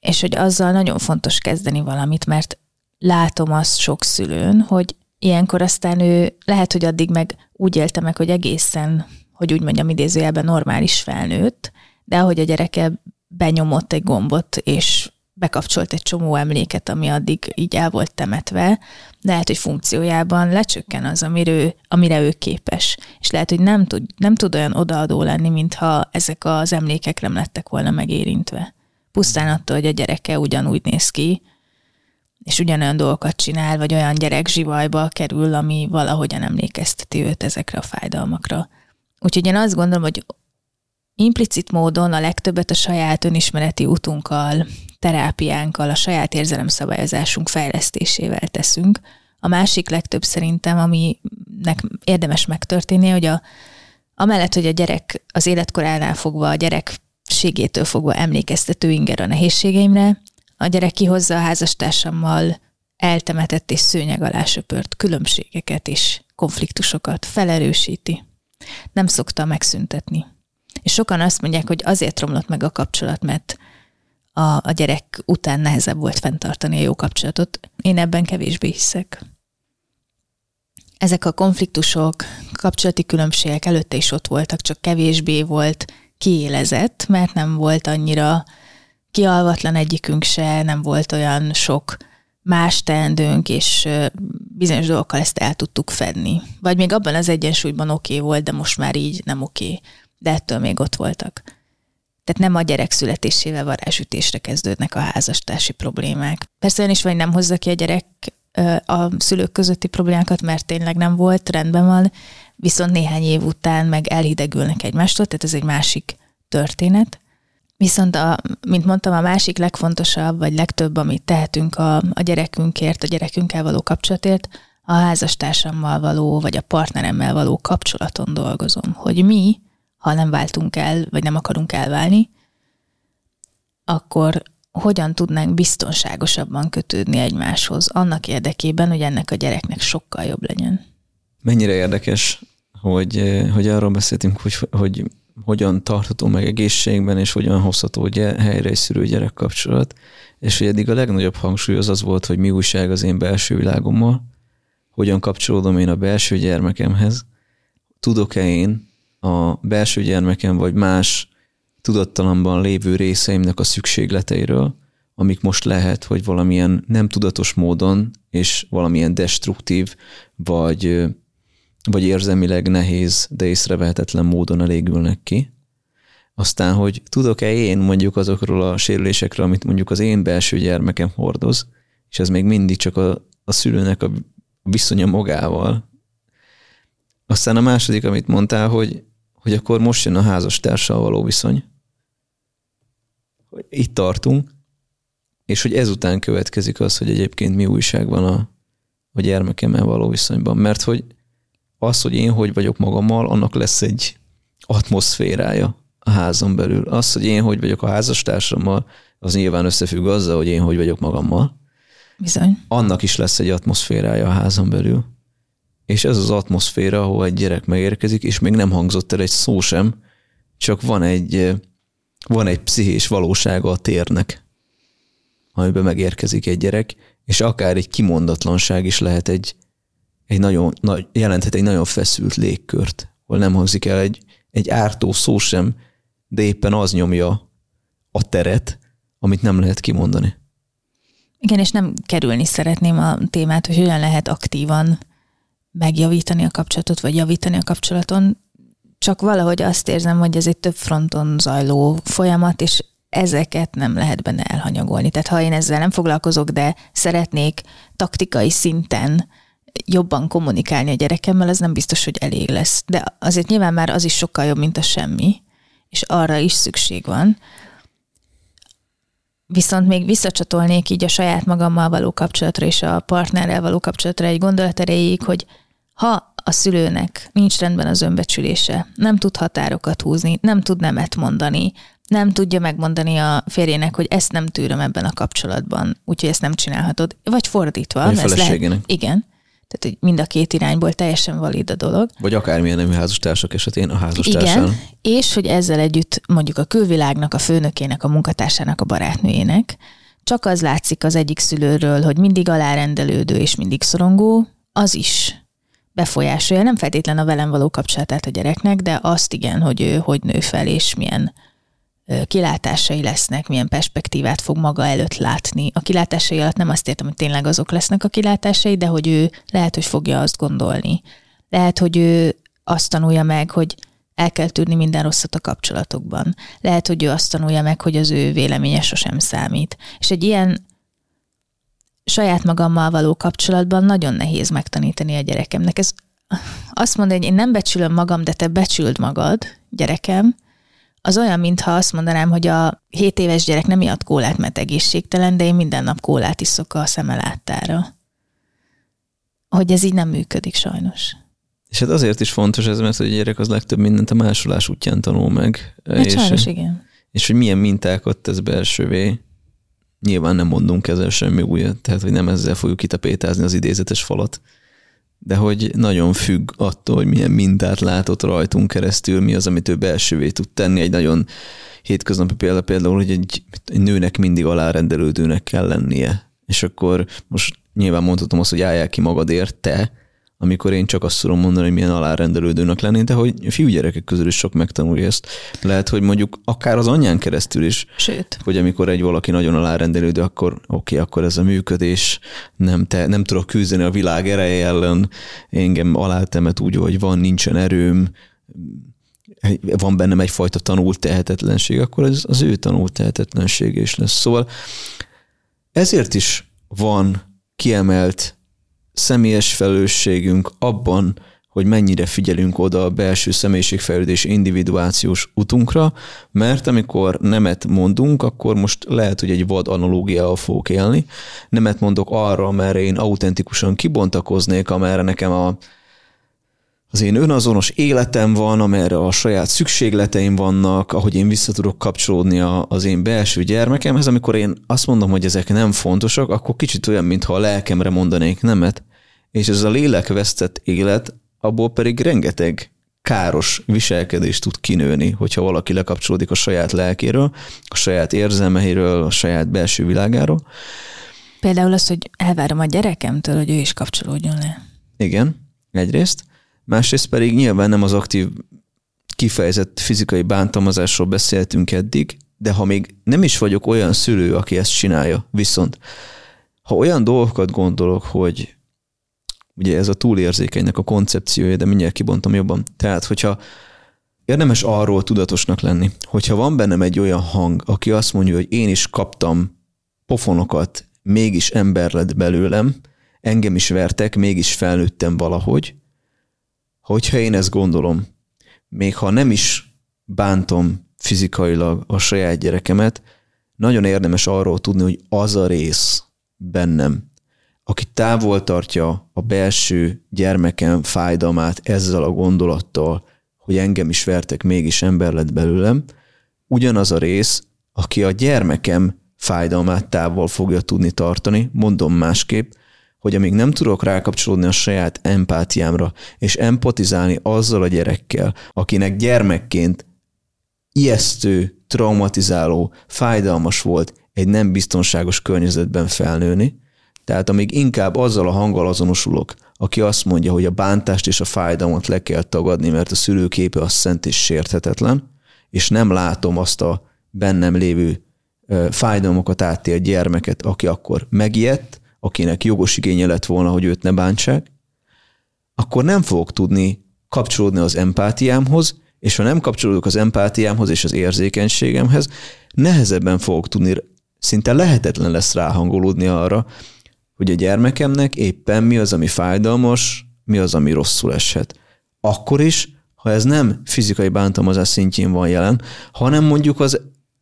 És hogy azzal nagyon fontos kezdeni valamit, mert látom azt sok szülőn, hogy ilyenkor aztán ő lehet, hogy addig meg úgy élte meg, hogy egészen, hogy úgy mondjam idézőjelben normális felnőtt, de ahogy a gyereke benyomott egy gombot, és bekapcsolt egy csomó emléket, ami addig így el volt temetve, lehet, hogy funkciójában lecsökken az, amire ő, amire ő képes. És lehet, hogy nem tud, nem tud olyan odaadó lenni, mintha ezek az emlékek nem lettek volna megérintve. Pusztán attól, hogy a gyereke ugyanúgy néz ki, és ugyanolyan dolgokat csinál, vagy olyan gyerek zsivajba kerül, ami valahogyan emlékezteti őt ezekre a fájdalmakra. Úgyhogy én azt gondolom, hogy implicit módon a legtöbbet a saját önismereti útunkkal, terápiánkkal, a saját érzelemszabályozásunk fejlesztésével teszünk. A másik legtöbb szerintem, aminek érdemes megtörténni, hogy a, amellett, hogy a gyerek az életkoránál fogva, a gyerekségétől fogva emlékeztető inger a nehézségeimre, a gyerek kihozza a házastársammal eltemetett és szőnyeg alá söpört különbségeket és konfliktusokat, felerősíti. Nem szokta megszüntetni. És sokan azt mondják, hogy azért romlott meg a kapcsolat, mert a, a gyerek után nehezebb volt fenntartani a jó kapcsolatot. Én ebben kevésbé hiszek. Ezek a konfliktusok, kapcsolati különbségek előtte is ott voltak, csak kevésbé volt kiélezett, mert nem volt annyira kialvatlan egyikünk se, nem volt olyan sok más teendőnk, és bizonyos dolgokkal ezt el tudtuk fedni. Vagy még abban az egyensúlyban oké okay volt, de most már így nem oké. Okay. De ettől még ott voltak. Tehát nem a gyerek születésével varázsütésre kezdődnek a házastársi problémák. Persze olyan is vagy nem hozza ki a gyerek a szülők közötti problémákat, mert tényleg nem volt, rendben van, viszont néhány év után meg elhidegülnek egymástól, tehát ez egy másik történet. Viszont, a, mint mondtam, a másik legfontosabb, vagy legtöbb, amit tehetünk a, a gyerekünkért, a gyerekünkkel való kapcsolatért, a házastársammal való, vagy a partneremmel való kapcsolaton dolgozom. Hogy mi, ha nem váltunk el, vagy nem akarunk elválni, akkor hogyan tudnánk biztonságosabban kötődni egymáshoz, annak érdekében, hogy ennek a gyereknek sokkal jobb legyen. Mennyire érdekes, hogy, hogy arról beszéltünk, hogy, hogy hogyan tartható meg egészségben, és hogyan hozható helyre egy szülő-gyerek kapcsolat, és hogy eddig a legnagyobb hangsúly az az volt, hogy mi újság az én belső világommal, hogyan kapcsolódom én a belső gyermekemhez, tudok-e én a belső gyermekem vagy más tudattalamban lévő részeimnek a szükségleteiről, amik most lehet, hogy valamilyen nem tudatos módon és valamilyen destruktív vagy, vagy érzelmileg nehéz, de észrevehetetlen módon elégülnek ki. Aztán, hogy tudok-e én mondjuk azokról a sérülésekről, amit mondjuk az én belső gyermekem hordoz, és ez még mindig csak a, a szülőnek a viszonya magával. Aztán a második, amit mondtál, hogy, hogy akkor most jön a házastársal való viszony. Itt tartunk, és hogy ezután következik az, hogy egyébként mi újság van a, a gyermekemmel való viszonyban. Mert hogy az, hogy én hogy vagyok magammal, annak lesz egy atmoszférája a házon belül. Az, hogy én hogy vagyok a házastársammal, az nyilván összefügg azzal, hogy én hogy vagyok magammal. Bizony. Annak is lesz egy atmoszférája a házon belül. És ez az atmoszféra, ahol egy gyerek megérkezik, és még nem hangzott el egy szó sem, csak van egy, van egy pszichés valósága a térnek, amiben megérkezik egy gyerek, és akár egy kimondatlanság is lehet egy, egy nagyon, jelenthet egy nagyon feszült légkört, hol nem hangzik el egy, egy ártó szó sem, de éppen az nyomja a teret, amit nem lehet kimondani. Igen, és nem kerülni szeretném a témát, hogy hogyan lehet aktívan megjavítani a kapcsolatot, vagy javítani a kapcsolaton, csak valahogy azt érzem, hogy ez egy több fronton zajló folyamat, és ezeket nem lehet benne elhanyagolni. Tehát ha én ezzel nem foglalkozok, de szeretnék taktikai szinten jobban kommunikálni a gyerekemmel, az nem biztos, hogy elég lesz. De azért nyilván már az is sokkal jobb, mint a semmi, és arra is szükség van. Viszont még visszacsatolnék így a saját magammal való kapcsolatra és a partnerrel való kapcsolatra egy gondolat erejéig, hogy ha a szülőnek nincs rendben az önbecsülése, nem tud határokat húzni, nem tud nemet mondani, nem tudja megmondani a férjének, hogy ezt nem tűröm ebben a kapcsolatban, úgyhogy ezt nem csinálhatod. Vagy fordítva. Vagy ez lehet, igen. Tehát, hogy mind a két irányból teljesen valid a dolog. Vagy akármilyen nemű házastársak esetén a házastársán. Igen, és hogy ezzel együtt mondjuk a külvilágnak, a főnökének, a munkatársának, a barátnőjének csak az látszik az egyik szülőről, hogy mindig alárendelődő és mindig szorongó, az is befolyásolja, nem feltétlen a velem való kapcsolatát a gyereknek, de azt igen, hogy ő hogy nő fel, és milyen kilátásai lesznek, milyen perspektívát fog maga előtt látni. A kilátásai alatt nem azt értem, hogy tényleg azok lesznek a kilátásai, de hogy ő lehet, hogy fogja azt gondolni. Lehet, hogy ő azt tanulja meg, hogy el kell tudni minden rosszat a kapcsolatokban. Lehet, hogy ő azt tanulja meg, hogy az ő véleménye sosem számít. És egy ilyen saját magammal való kapcsolatban nagyon nehéz megtanítani a gyerekemnek. Ez azt mondani, hogy én nem becsülöm magam, de te becsüld magad, gyerekem, az olyan, mintha azt mondanám, hogy a 7 éves gyerek nem ihat kólát, mert egészségtelen, de én minden nap kólát iszok a szeme láttára. Hogy ez így nem működik sajnos. És hát azért is fontos ez, mert a gyerek az legtöbb mindent a másolás útján tanul meg. Hát és, sajnos igen. És hogy milyen mintákat tesz belsővé, nyilván nem mondunk ezzel semmi újat, tehát hogy nem ezzel fogjuk kitapétázni az idézetes falat, de hogy nagyon függ attól, hogy milyen mintát látott rajtunk keresztül, mi az, amit ő belsővé tud tenni. Egy nagyon hétköznapi példa például, hogy egy, egy nőnek mindig alárendelődőnek kell lennie. És akkor most nyilván mondhatom azt, hogy álljál ki magadért te, amikor én csak azt tudom mondani, hogy milyen alárendelődőnek lenni, de hogy fiúgyerekek közül is sok megtanulja ezt. Lehet, hogy mondjuk akár az anyján keresztül is. Sőt. Hogy amikor egy valaki nagyon alárendelődő, akkor oké, okay, akkor ez a működés, nem, te, nem tudok küzdeni a világ ereje ellen, engem alátemet úgy, hogy van, nincsen erőm, van bennem egyfajta tanult tehetetlenség, akkor ez az ő tanult tehetetlensége is lesz. Szóval ezért is van kiemelt személyes felelősségünk abban, hogy mennyire figyelünk oda a belső személyiségfejlődés individuációs utunkra, mert amikor nemet mondunk, akkor most lehet, hogy egy vad analógiával fogok élni. Nemet mondok arra, amerre én autentikusan kibontakoznék, amerre nekem a, az én önazonos életem van, amerre a saját szükségleteim vannak, ahogy én vissza tudok kapcsolódni az én belső gyermekemhez, amikor én azt mondom, hogy ezek nem fontosak, akkor kicsit olyan, mintha a lelkemre mondanék nemet, és ez a lélekvesztett élet, abból pedig rengeteg káros viselkedés tud kinőni, hogyha valaki lekapcsolódik a saját lelkéről, a saját érzelmeiről, a saját belső világáról. Például az, hogy elvárom a gyerekemtől, hogy ő is kapcsolódjon le. Igen, egyrészt. Másrészt pedig nyilván nem az aktív kifejezett fizikai bántalmazásról beszéltünk eddig, de ha még nem is vagyok olyan szülő, aki ezt csinálja, viszont ha olyan dolgokat gondolok, hogy ugye ez a túlérzékenynek a koncepciója, de mindjárt kibontom jobban. Tehát, hogyha érdemes arról tudatosnak lenni, hogyha van bennem egy olyan hang, aki azt mondja, hogy én is kaptam pofonokat, mégis ember lett belőlem, engem is vertek, mégis felnőttem valahogy, hogyha én ezt gondolom, még ha nem is bántom fizikailag a saját gyerekemet, nagyon érdemes arról tudni, hogy az a rész bennem, aki távol tartja a belső gyermekem fájdalmát ezzel a gondolattal, hogy engem is vertek, mégis ember lett belőlem, ugyanaz a rész, aki a gyermekem fájdalmát távol fogja tudni tartani, mondom másképp, hogy amíg nem tudok rákapcsolódni a saját empátiámra, és empatizálni azzal a gyerekkel, akinek gyermekként ijesztő, traumatizáló, fájdalmas volt egy nem biztonságos környezetben felnőni, tehát amíg inkább azzal a hanggal azonosulok, aki azt mondja, hogy a bántást és a fájdalmat le kell tagadni, mert a szülőképe az szent és sérthetetlen, és nem látom azt a bennem lévő fájdalmakat átélt gyermeket, aki akkor megijedt, akinek jogos igénye lett volna, hogy őt ne bántsák, akkor nem fogok tudni kapcsolódni az empátiámhoz, és ha nem kapcsolódok az empátiámhoz és az érzékenységemhez, nehezebben fogok tudni, szinte lehetetlen lesz ráhangolódni arra, hogy a gyermekemnek éppen mi az, ami fájdalmas, mi az, ami rosszul eshet. Akkor is, ha ez nem fizikai bántalmazás szintjén van jelen, hanem mondjuk az,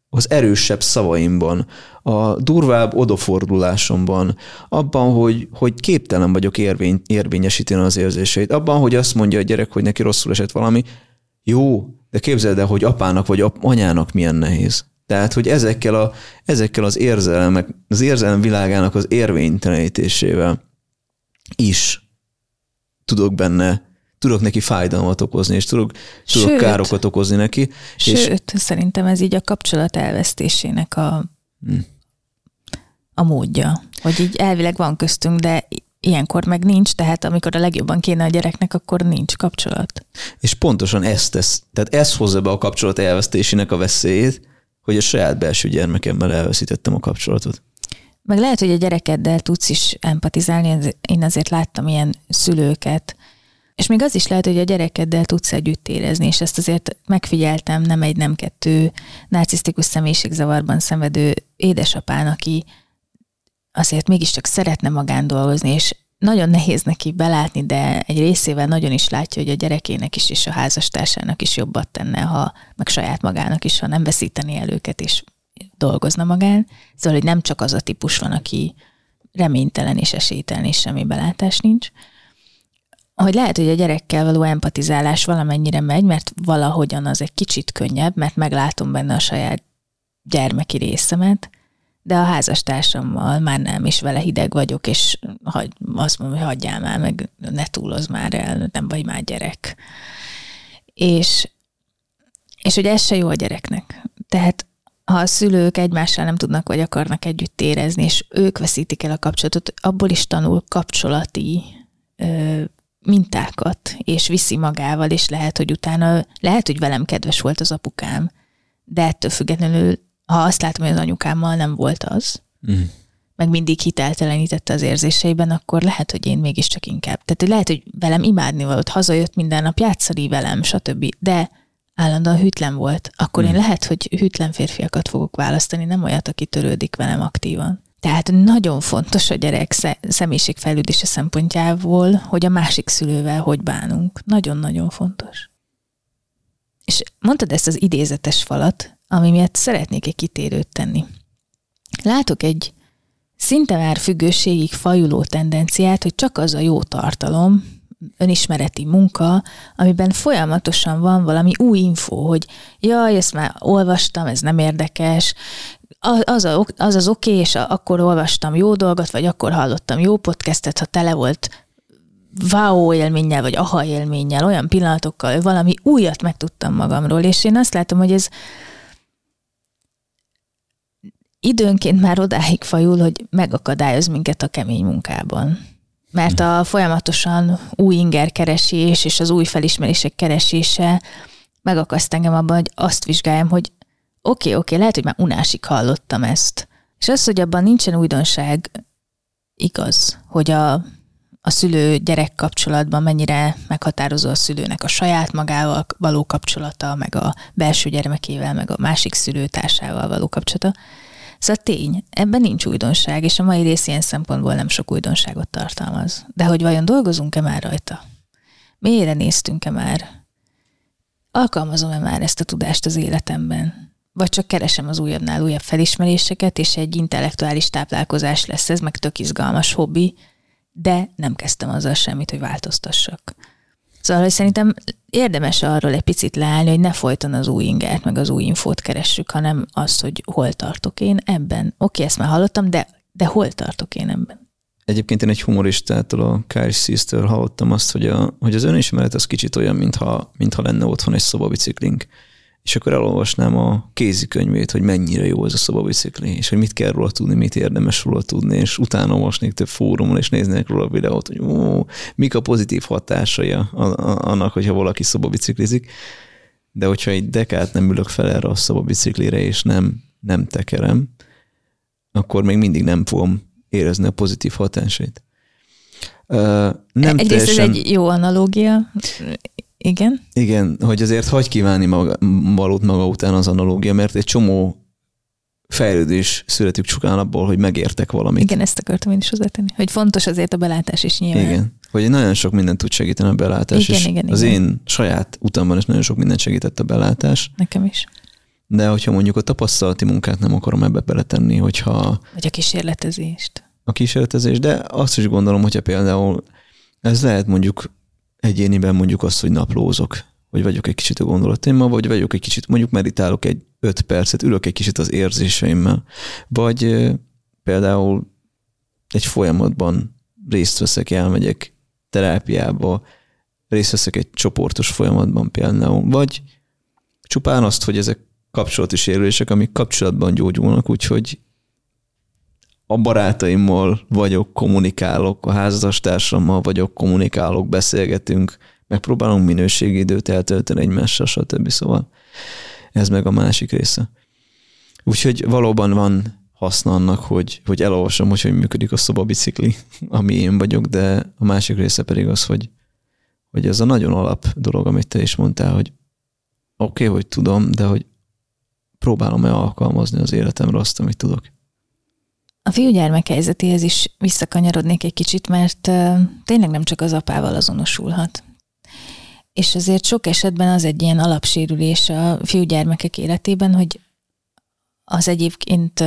az erősebb szavaimban, a durvább odafordulásomban, abban, hogy, hogy képtelen vagyok érvény, érvényesíteni az érzéseit, abban, hogy azt mondja a gyerek, hogy neki rosszul esett valami, jó, de képzeld el, hogy apának vagy anyának milyen nehéz. Tehát, hogy ezekkel, a, ezekkel az érzelmek, az érzelem világának az érvénytelenítésével is tudok benne, tudok neki fájdalmat okozni, és tudok, tudok sőt, károkat okozni neki. Sőt, és, szerintem ez így a kapcsolat elvesztésének a, hmm. a módja. Hogy így elvileg van köztünk, de ilyenkor meg nincs, tehát amikor a legjobban kéne a gyereknek, akkor nincs kapcsolat. És pontosan ezt tesz, tehát ez hozza be a kapcsolat elvesztésének a veszélyét, hogy a saját belső gyermekemmel elveszítettem a kapcsolatot. Meg lehet, hogy a gyerekeddel tudsz is empatizálni, én azért láttam ilyen szülőket, és még az is lehet, hogy a gyerekeddel tudsz együtt érezni, és ezt azért megfigyeltem, nem egy, nem kettő narcisztikus személyiségzavarban szenvedő édesapán, aki azért mégiscsak szeretne magán dolgozni, és nagyon nehéz neki belátni, de egy részével nagyon is látja, hogy a gyerekének is és a házastársának is jobbat tenne, ha meg saját magának is, ha nem veszíteni el őket, és dolgozna magán. Szóval, hogy nem csak az a típus van, aki reménytelen és esélytelen, és semmi belátás nincs. Hogy lehet, hogy a gyerekkel való empatizálás valamennyire megy, mert valahogyan az egy kicsit könnyebb, mert meglátom benne a saját gyermeki részemet, de a házastársammal már nem, és vele hideg vagyok, és hagy, azt mondom, hogy hagyjál már, meg ne túloz már el, nem vagy már gyerek. És, és hogy ez se jó a gyereknek. Tehát ha a szülők egymással nem tudnak vagy akarnak együtt érezni, és ők veszítik el a kapcsolatot, abból is tanul kapcsolati ö, mintákat, és viszi magával, és lehet, hogy utána, lehet, hogy velem kedves volt az apukám, de ettől függetlenül ha azt látom, hogy az anyukámmal nem volt az, mm. meg mindig hiteltelenítette az érzéseiben, akkor lehet, hogy én mégiscsak inkább. Tehát lehet, hogy velem imádni volt, hazajött minden nap, játszani velem, stb. De állandóan hűtlen volt. Akkor mm. én lehet, hogy hűtlen férfiakat fogok választani, nem olyat, aki törődik velem aktívan. Tehát nagyon fontos a gyerek személyiségfejlődése szempontjából, hogy a másik szülővel hogy bánunk. Nagyon-nagyon fontos. És mondtad ezt az idézetes falat, ami miatt szeretnék egy kitérőt tenni. Látok egy szinte már függőségig fajuló tendenciát, hogy csak az a jó tartalom, önismereti munka, amiben folyamatosan van valami új info, hogy jaj, ezt már olvastam, ez nem érdekes, az, a, az az oké, okay, és akkor olvastam jó dolgot, vagy akkor hallottam jó podcastet, ha tele volt wow élménnyel, vagy aha élménnyel, olyan pillanatokkal, valami újat megtudtam magamról, és én azt látom, hogy ez időnként már odáig fajul, hogy megakadályoz minket a kemény munkában. Mert a folyamatosan új inger keresés és az új felismerések keresése megakaszt engem abban, hogy azt vizsgáljam, hogy oké, okay, oké, okay, lehet, hogy már unásig hallottam ezt. És az, hogy abban nincsen újdonság, igaz, hogy a, a szülő-gyerek kapcsolatban mennyire meghatározó a szülőnek a saját magával való kapcsolata, meg a belső gyermekével, meg a másik szülőtársával való kapcsolata. Szóval tény, ebben nincs újdonság, és a mai rész ilyen szempontból nem sok újdonságot tartalmaz. De hogy vajon dolgozunk-e már rajta? Mélyre néztünk-e már? Alkalmazom-e már ezt a tudást az életemben? Vagy csak keresem az újabbnál újabb felismeréseket, és egy intellektuális táplálkozás lesz ez, meg tök izgalmas hobbi, de nem kezdtem azzal semmit, hogy változtassak. Szóval hogy szerintem érdemes arról egy picit leállni, hogy ne folyton az új ingert, meg az új infót keressük, hanem azt, hogy hol tartok én ebben. Oké, ezt már hallottam, de, de hol tartok én ebben? Egyébként én egy humoristától, a Kyle Seastől hallottam azt, hogy, a, hogy az önismeret az kicsit olyan, mintha, mintha lenne otthon egy szobabiciklink és akkor elolvasnám a kézikönyvét, hogy mennyire jó ez a szobabicikli, és hogy mit kell róla tudni, mit érdemes róla tudni, és utána olvasnék több fórumon, és néznék róla a videót, hogy ó, mik a pozitív hatásai annak, hogyha valaki szobabiciklizik. De hogyha egy dekát nem ülök fel erre a szobabiciklire, és nem, nem tekerem, akkor még mindig nem fogom érezni a pozitív hatásait. Uh, nem Egyrészt teljesen... ez egy jó analógia, igen. Igen, hogy azért hagy kívánni maga, valót maga után az analógia, mert egy csomó fejlődés születik csukán abból, hogy megértek valamit. Igen, ezt akartam én is hozzátenni, hogy fontos azért a belátás is nyilván. Igen, hogy nagyon sok mindent tud segíteni a belátás, igen, és igen, az igen. én saját utamban is nagyon sok mindent segített a belátás. Nekem is. De hogyha mondjuk a tapasztalati munkát nem akarom ebbe beletenni, hogyha... Vagy a kísérletezést. A kísérletezést, de azt is gondolom, hogyha például ez lehet mondjuk egyéniben mondjuk azt, hogy naplózok, hogy vagyok egy kicsit a gondolataimmal, vagy vagyok egy kicsit, mondjuk meditálok egy öt percet, ülök egy kicsit az érzéseimmel, vagy például egy folyamatban részt veszek, elmegyek terápiába, részt veszek egy csoportos folyamatban például, vagy csupán azt, hogy ezek kapcsolati sérülések, amik kapcsolatban gyógyulnak, úgyhogy a barátaimmal vagyok, kommunikálok, a házastársammal vagyok, kommunikálok, beszélgetünk, megpróbálunk minőségi időt eltölteni egymással, stb. Szóval ez meg a másik része. Úgyhogy valóban van haszna annak, hogy, hogy elolvasom, hogy hogy működik a szobabicikli, ami én vagyok, de a másik része pedig az, hogy, hogy ez a nagyon alap dolog, amit te is mondtál, hogy oké, okay, hogy tudom, de hogy próbálom-e alkalmazni az életemre azt, amit tudok. A fiúgyermek helyzetéhez is visszakanyarodnék egy kicsit, mert tényleg nem csak az apával azonosulhat. És azért sok esetben az egy ilyen alapsérülés a fiúgyermekek életében, hogy az egyébként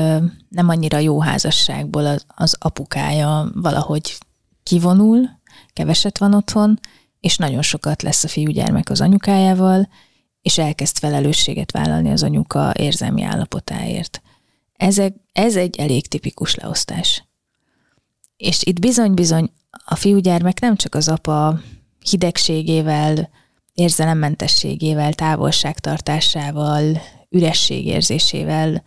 nem annyira jó házasságból az, az apukája valahogy kivonul, keveset van otthon, és nagyon sokat lesz a fiúgyermek az anyukájával, és elkezd felelősséget vállalni az anyuka érzelmi állapotáért. Ezek, ez egy elég tipikus leosztás. És itt bizony-bizony a fiúgyermek nem csak az apa hidegségével, érzelemmentességével, távolságtartásával, ürességérzésével,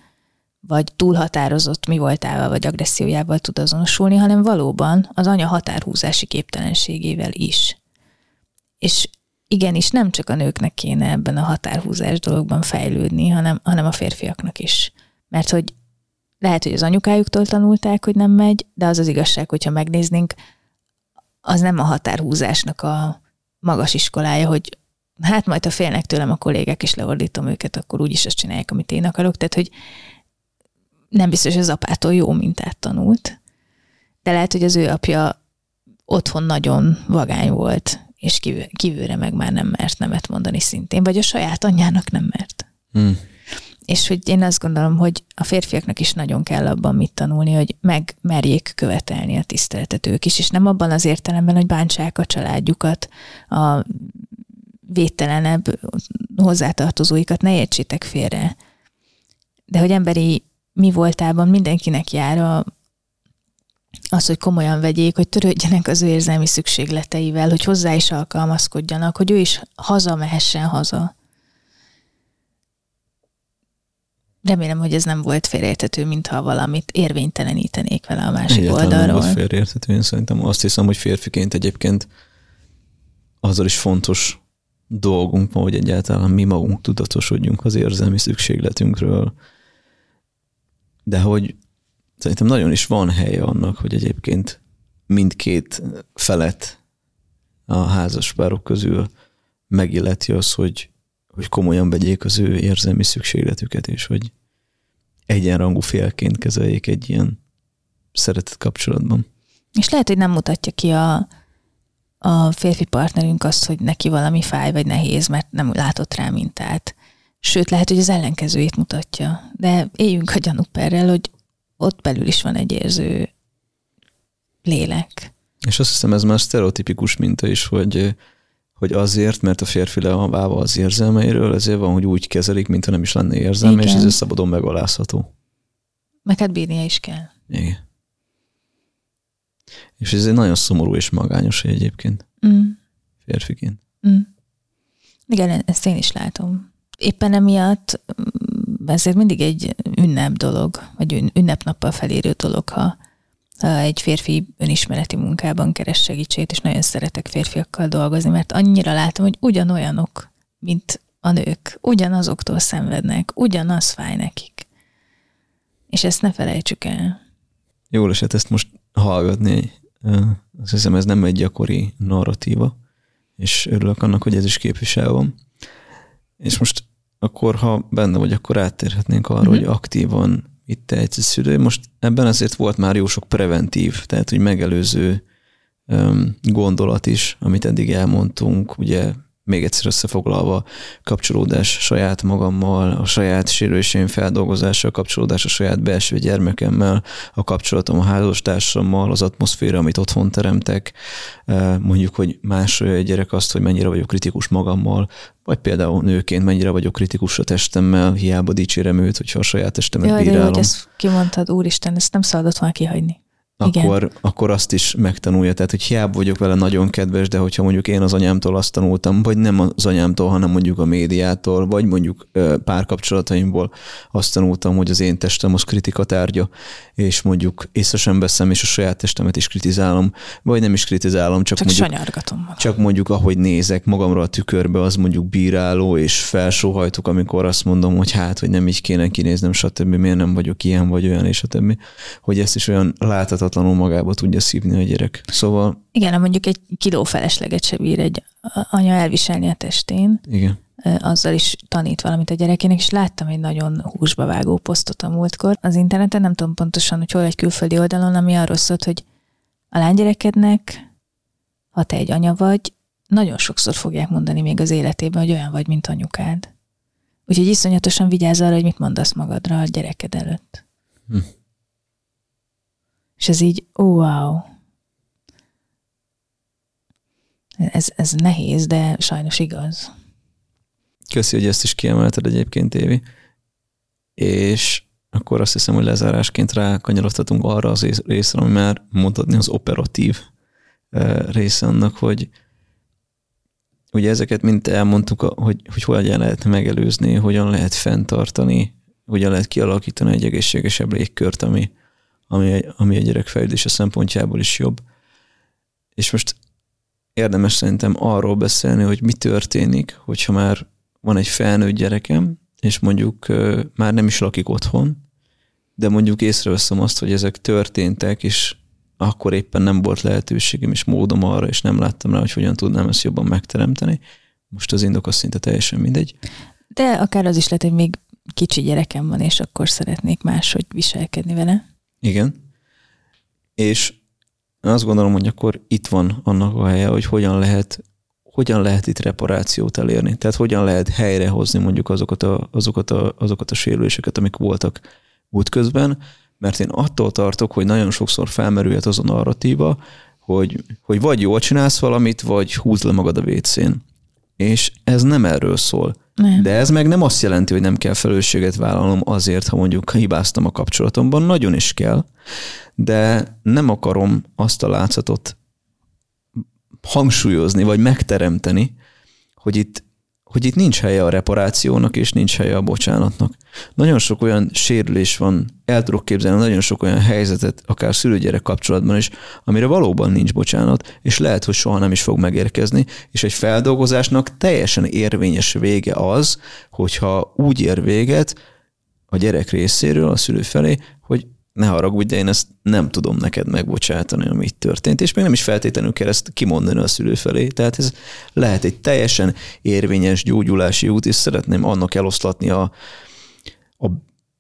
vagy túlhatározott mi voltával, vagy agressziójával tud azonosulni, hanem valóban az anya határhúzási képtelenségével is. És igenis nem csak a nőknek kéne ebben a határhúzás dologban fejlődni, hanem, hanem a férfiaknak is. Mert hogy lehet, hogy az anyukájuktól tanulták, hogy nem megy, de az az igazság, hogyha megnéznénk, az nem a határhúzásnak a magas iskolája, hogy hát majd ha félnek tőlem a kollégák, és leordítom őket, akkor úgyis azt csinálják, amit én akarok. Tehát, hogy nem biztos, hogy az apától jó mintát tanult, de lehet, hogy az ő apja otthon nagyon vagány volt, és kívül, kívülre meg már nem mert nemet mondani szintén, vagy a saját anyjának nem mert. Hmm. És hogy én azt gondolom, hogy a férfiaknak is nagyon kell abban mit tanulni, hogy megmerjék követelni a tiszteletet ők is, és nem abban az értelemben, hogy bántsák a családjukat, a védtelenebb hozzátartozóikat, ne értsétek félre. De hogy emberi mi voltában mindenkinek jár a, az, hogy komolyan vegyék, hogy törődjenek az ő érzelmi szükségleteivel, hogy hozzá is alkalmazkodjanak, hogy ő is hazamehessen haza. Remélem, hogy ez nem volt félreértető, mintha valamit érvénytelenítenék vele a másik Egyáltalán oldalról. nem volt félreértető, én szerintem azt hiszem, hogy férfiként egyébként azzal is fontos dolgunk ma, hogy egyáltalán mi magunk tudatosodjunk az érzelmi szükségletünkről. De hogy szerintem nagyon is van helye annak, hogy egyébként mindkét felet a házaspárok közül megilleti az, hogy, hogy komolyan vegyék az ő érzelmi szükségletüket, és hogy egyenrangú félként kezeljék egy ilyen szeretett kapcsolatban. És lehet, hogy nem mutatja ki a, a férfi partnerünk azt, hogy neki valami fáj vagy nehéz, mert nem látott rá mintát. Sőt, lehet, hogy az ellenkezőjét mutatja. De éljünk a gyanúperrel, hogy ott belül is van egy érző lélek. És azt hiszem, ez már sztereotipikus minta is, hogy, hogy azért, mert a férfi le van válva az érzelmeiről, ezért van, hogy úgy kezelik, mintha nem is lenne érzelme, Igen. és ez szabadon megalázható. Meg hát bírnia is kell. Igen. És ez egy nagyon szomorú és magányos egyébként Mm. férfiként. Mm. Igen, ezt én is látom. Éppen emiatt mm, ezért mindig egy ünnep dolog, vagy ün- ünnepnappal felérő dolog, ha egy férfi önismereti munkában keres segítséget, és nagyon szeretek férfiakkal dolgozni, mert annyira látom, hogy ugyanolyanok, mint a nők, ugyanazoktól szenvednek, ugyanaz fáj nekik. És ezt ne felejtsük el. Jól esett ezt most hallgatni. Azt hiszem, ez nem egy gyakori narratíva, és örülök annak, hogy ez is képvisel van. És most akkor, ha benne vagy, akkor áttérhetnénk arra, Mhm. uh-huh. hogy aktívan mit tehetsz a szülő. Most ebben azért volt már jó sok preventív, tehát hogy megelőző gondolat is, amit eddig elmondtunk, ugye még egyszer összefoglalva, kapcsolódás saját magammal, a saját sérüléseim feldolgozása, a kapcsolódás a saját belső gyermekemmel, a kapcsolatom a házastársammal, az atmoszféra, amit otthon teremtek, mondjuk, hogy másolja egy gyerek azt, hogy mennyire vagyok kritikus magammal, vagy például nőként mennyire vagyok kritikus a testemmel, hiába dicsérem őt, hogyha a saját testemet Jaj, bírálom hogy ezt kimondtad, úristen, ezt nem szabadott volna kihagyni. Igen. akkor, akkor azt is megtanulja. Tehát, hogy hiába vagyok vele nagyon kedves, de hogyha mondjuk én az anyámtól azt tanultam, vagy nem az anyámtól, hanem mondjuk a médiától, vagy mondjuk párkapcsolataimból azt tanultam, hogy az én testem az kritika tárgya, és mondjuk észre sem veszem, és a saját testemet is kritizálom, vagy nem is kritizálom, csak, Csak mondjuk sanyargatom magam. csak mondjuk ahogy nézek magamra a tükörbe, az mondjuk bíráló, és felsóhajtok, amikor azt mondom, hogy hát, hogy nem így kéne kinéznem, stb. Miért nem vagyok ilyen, vagy olyan, és stb. Hogy ezt is olyan láthatatlanul magába tudja szívni a gyerek. Szóval Igen, mondjuk egy kiló felesleget se bír egy anya elviselni a testén, igen. azzal is tanít valamit a gyerekének, és láttam egy nagyon húsba vágó posztot a múltkor. Az interneten nem tudom pontosan, hogy hol egy külföldi oldalon, ami arról szólt, hogy a lánygyerekednek, ha te egy anya vagy, nagyon sokszor fogják mondani még az életében, hogy olyan vagy, mint anyukád. Úgyhogy iszonyatosan vigyázz arra, hogy mit mondasz magadra a gyereked előtt. Hm. És ez így, wow. Ez, ez nehéz, de sajnos igaz. Köszi, hogy ezt is kiemelted egyébként, Évi. És akkor azt hiszem, hogy lezárásként rákanyarodhatunk arra az ész- részre, ami már mondhatni az operatív eh, része annak, hogy ugye ezeket mind elmondtuk, hogy, hogy hogyan lehet megelőzni, hogyan lehet fenntartani, hogyan lehet kialakítani egy egészségesebb légkört, ami, ami, ami a gyerek fejlődése szempontjából is jobb. És most érdemes szerintem arról beszélni, hogy mi történik, hogyha már van egy felnőtt gyerekem, és mondjuk már nem is lakik otthon, de mondjuk észreveszem azt, hogy ezek történtek, és akkor éppen nem volt lehetőségem és módom arra, és nem láttam rá, hogy hogyan tudnám ezt jobban megteremteni. Most az indok az szinte teljesen mindegy. De akár az is lehet, hogy még kicsi gyerekem van, és akkor szeretnék máshogy viselkedni vele. Igen. És azt gondolom, hogy akkor itt van annak a helye, hogy hogyan lehet hogyan lehet itt reparációt elérni. Tehát hogyan lehet helyrehozni mondjuk azokat a, azokat a, azokat a sérüléseket, amik voltak útközben, mert én attól tartok, hogy nagyon sokszor felmerülhet az a narratíva, hogy, hogy vagy jól csinálsz valamit, vagy húzd le magad a vécén. És ez nem erről szól. Nem. De ez meg nem azt jelenti, hogy nem kell felelősséget vállalnom azért, ha mondjuk hibáztam a kapcsolatomban, nagyon is kell, de nem akarom azt a látszatot hangsúlyozni, vagy megteremteni, hogy itt hogy itt nincs helye a reparációnak, és nincs helye a bocsánatnak. Nagyon sok olyan sérülés van, el tudok képzelni nagyon sok olyan helyzetet, akár szülőgyerek kapcsolatban is, amire valóban nincs bocsánat, és lehet, hogy soha nem is fog megérkezni, és egy feldolgozásnak teljesen érvényes vége az, hogyha úgy ér véget a gyerek részéről, a szülő felé, hogy ne haragudj, de én ezt nem tudom neked megbocsátani, ami itt történt, és még nem is feltétlenül kell ezt kimondani a szülő felé. Tehát ez lehet egy teljesen érvényes gyógyulási út, és szeretném annak eloszlatni a, a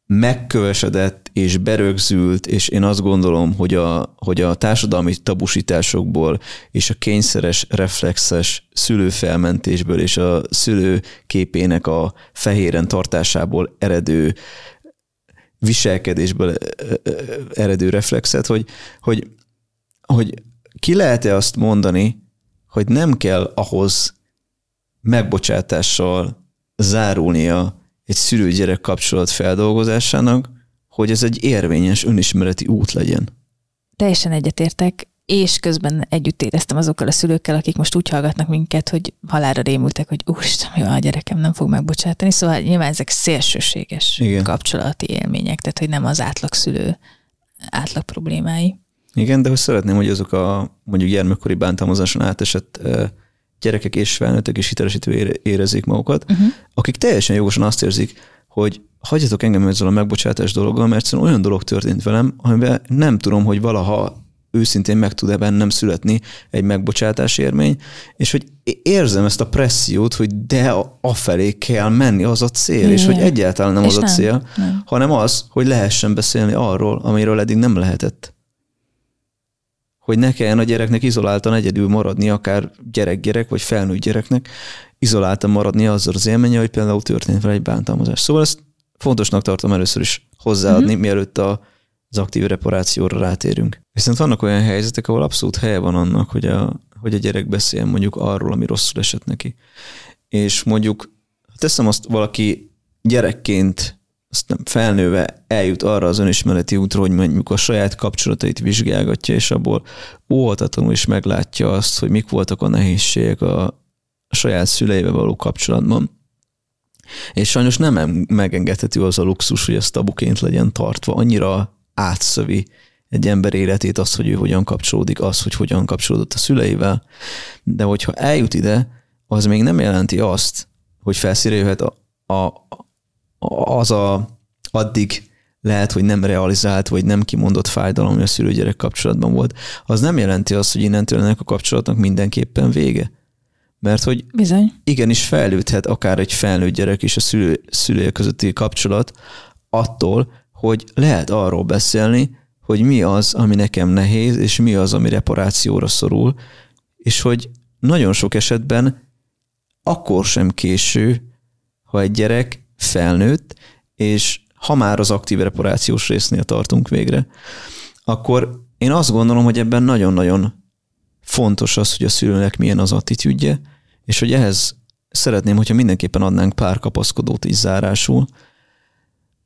megkövesedett és berögzült, és én azt gondolom, hogy a, hogy a társadalmi tabusításokból és a kényszeres, reflexes szülőfelmentésből és a szülő képének a fehéren tartásából eredő viselkedésből eredő reflexet, hogy, hogy, hogy ki lehet-e azt mondani, hogy nem kell ahhoz megbocsátással zárulnia egy szülő-gyerek kapcsolat feldolgozásának, hogy ez egy érvényes önismereti út legyen. Teljesen egyetértek és közben együtt éreztem azokkal a szülőkkel, akik most úgy hallgatnak minket, hogy halára rémültek, hogy úristen, jó, a gyerekem nem fog megbocsátani. Szóval nyilván ezek szélsőséges Igen. kapcsolati élmények, tehát hogy nem az átlag szülő átlag problémái. Igen, de hogy szeretném, hogy azok a mondjuk gyermekkori bántalmazáson átesett gyerekek és felnőttek is hitelesítő érezzék magukat, uh-huh. akik teljesen jogosan azt érzik, hogy hagyjatok engem ezzel a megbocsátás dologgal, mert olyan dolog történt velem, amiben nem tudom, hogy valaha őszintén meg tud-e bennem születni egy megbocsátás érmény, és hogy érzem ezt a pressziót, hogy de afelé kell menni, az a cél, Igen. és hogy egyáltalán nem és az nem, a cél, nem. hanem az, hogy lehessen beszélni arról, amiről eddig nem lehetett. Hogy ne kelljen a gyereknek izoláltan egyedül maradni, akár gyerek-gyerek, vagy felnőtt gyereknek, izoláltan maradni azzal az élménye, hogy például történt vele egy bántalmazás. Szóval ezt fontosnak tartom először is hozzáadni, uh-huh. mielőtt a az aktív reparációra rátérünk. Viszont vannak olyan helyzetek, ahol abszolút helye van annak, hogy a, hogy a gyerek beszéljen mondjuk arról, ami rosszul esett neki. És mondjuk teszem azt valaki gyerekként, azt nem felnőve eljut arra az önismereti útra, hogy mondjuk a saját kapcsolatait vizsgálgatja, és abból óhatatlanul is meglátja azt, hogy mik voltak a nehézségek a, saját szüleivel való kapcsolatban. És sajnos nem megengedhető az a luxus, hogy ez tabuként legyen tartva. Annyira átszövi egy ember életét az, hogy ő hogyan kapcsolódik, az, hogy hogyan kapcsolódott a szüleivel. De hogyha eljut ide, az még nem jelenti azt, hogy felszíre jöhet a, a, az a addig lehet, hogy nem realizált, vagy nem kimondott fájdalom, ami a szülőgyerek kapcsolatban volt, az nem jelenti azt, hogy innentől ennek a kapcsolatnak mindenképpen vége. Mert hogy Bizony. igenis fejlődhet akár egy felnőtt gyerek és a szülő, szülő közötti kapcsolat attól, hogy lehet arról beszélni, hogy mi az, ami nekem nehéz, és mi az, ami reparációra szorul, és hogy nagyon sok esetben akkor sem késő, ha egy gyerek felnőtt, és ha már az aktív reparációs résznél tartunk végre, akkor én azt gondolom, hogy ebben nagyon-nagyon fontos az, hogy a szülőnek milyen az attitűdje, és hogy ehhez szeretném, hogyha mindenképpen adnánk pár kapaszkodót is zárásul,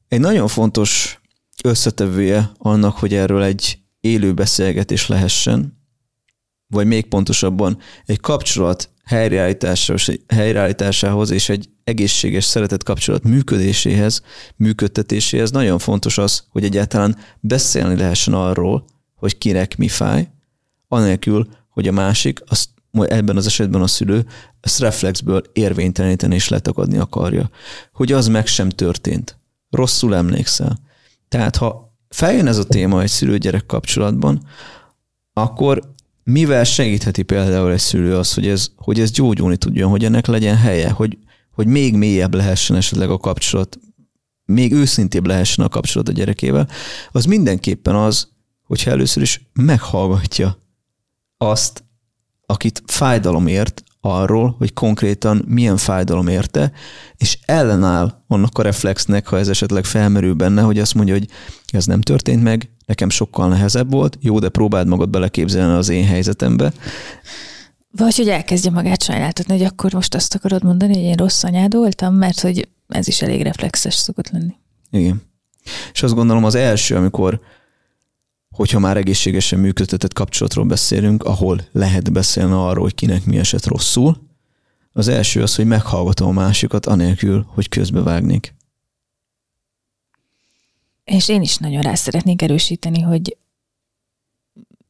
egy nagyon fontos összetevője annak, hogy erről egy élő beszélgetés lehessen, vagy még pontosabban egy kapcsolat helyreállításához, és egy egészséges szeretett kapcsolat működéséhez, működtetéséhez nagyon fontos az, hogy egyáltalán beszélni lehessen arról, hogy kinek mi fáj, anélkül, hogy a másik, azt, ebben az esetben a szülő, ezt reflexből érvényteleníteni és letakadni akarja. Hogy az meg sem történt rosszul emlékszel. Tehát ha feljön ez a téma egy szülő-gyerek kapcsolatban, akkor mivel segítheti például egy szülő az, hogy ez, hogy ez gyógyulni tudjon, hogy ennek legyen helye, hogy, hogy még mélyebb lehessen esetleg a kapcsolat, még őszintébb lehessen a kapcsolat a gyerekével, az mindenképpen az, hogyha először is meghallgatja azt, akit fájdalom ért, arról, hogy konkrétan milyen fájdalom érte, és ellenáll annak a reflexnek, ha ez esetleg felmerül benne, hogy azt mondja, hogy ez nem történt meg, nekem sokkal nehezebb volt, jó, de próbáld magad beleképzelni az én helyzetembe. Vagy hogy elkezdje magát sajnáltatni, hogy akkor most azt akarod mondani, hogy én rossz anyád voltam, mert hogy ez is elég reflexes szokott lenni. Igen. És azt gondolom az első, amikor hogyha már egészségesen működtetett kapcsolatról beszélünk, ahol lehet beszélni arról, hogy kinek mi esett rosszul, az első az, hogy meghallgatom a másikat, anélkül, hogy közbevágnék. És én is nagyon rá szeretnék erősíteni, hogy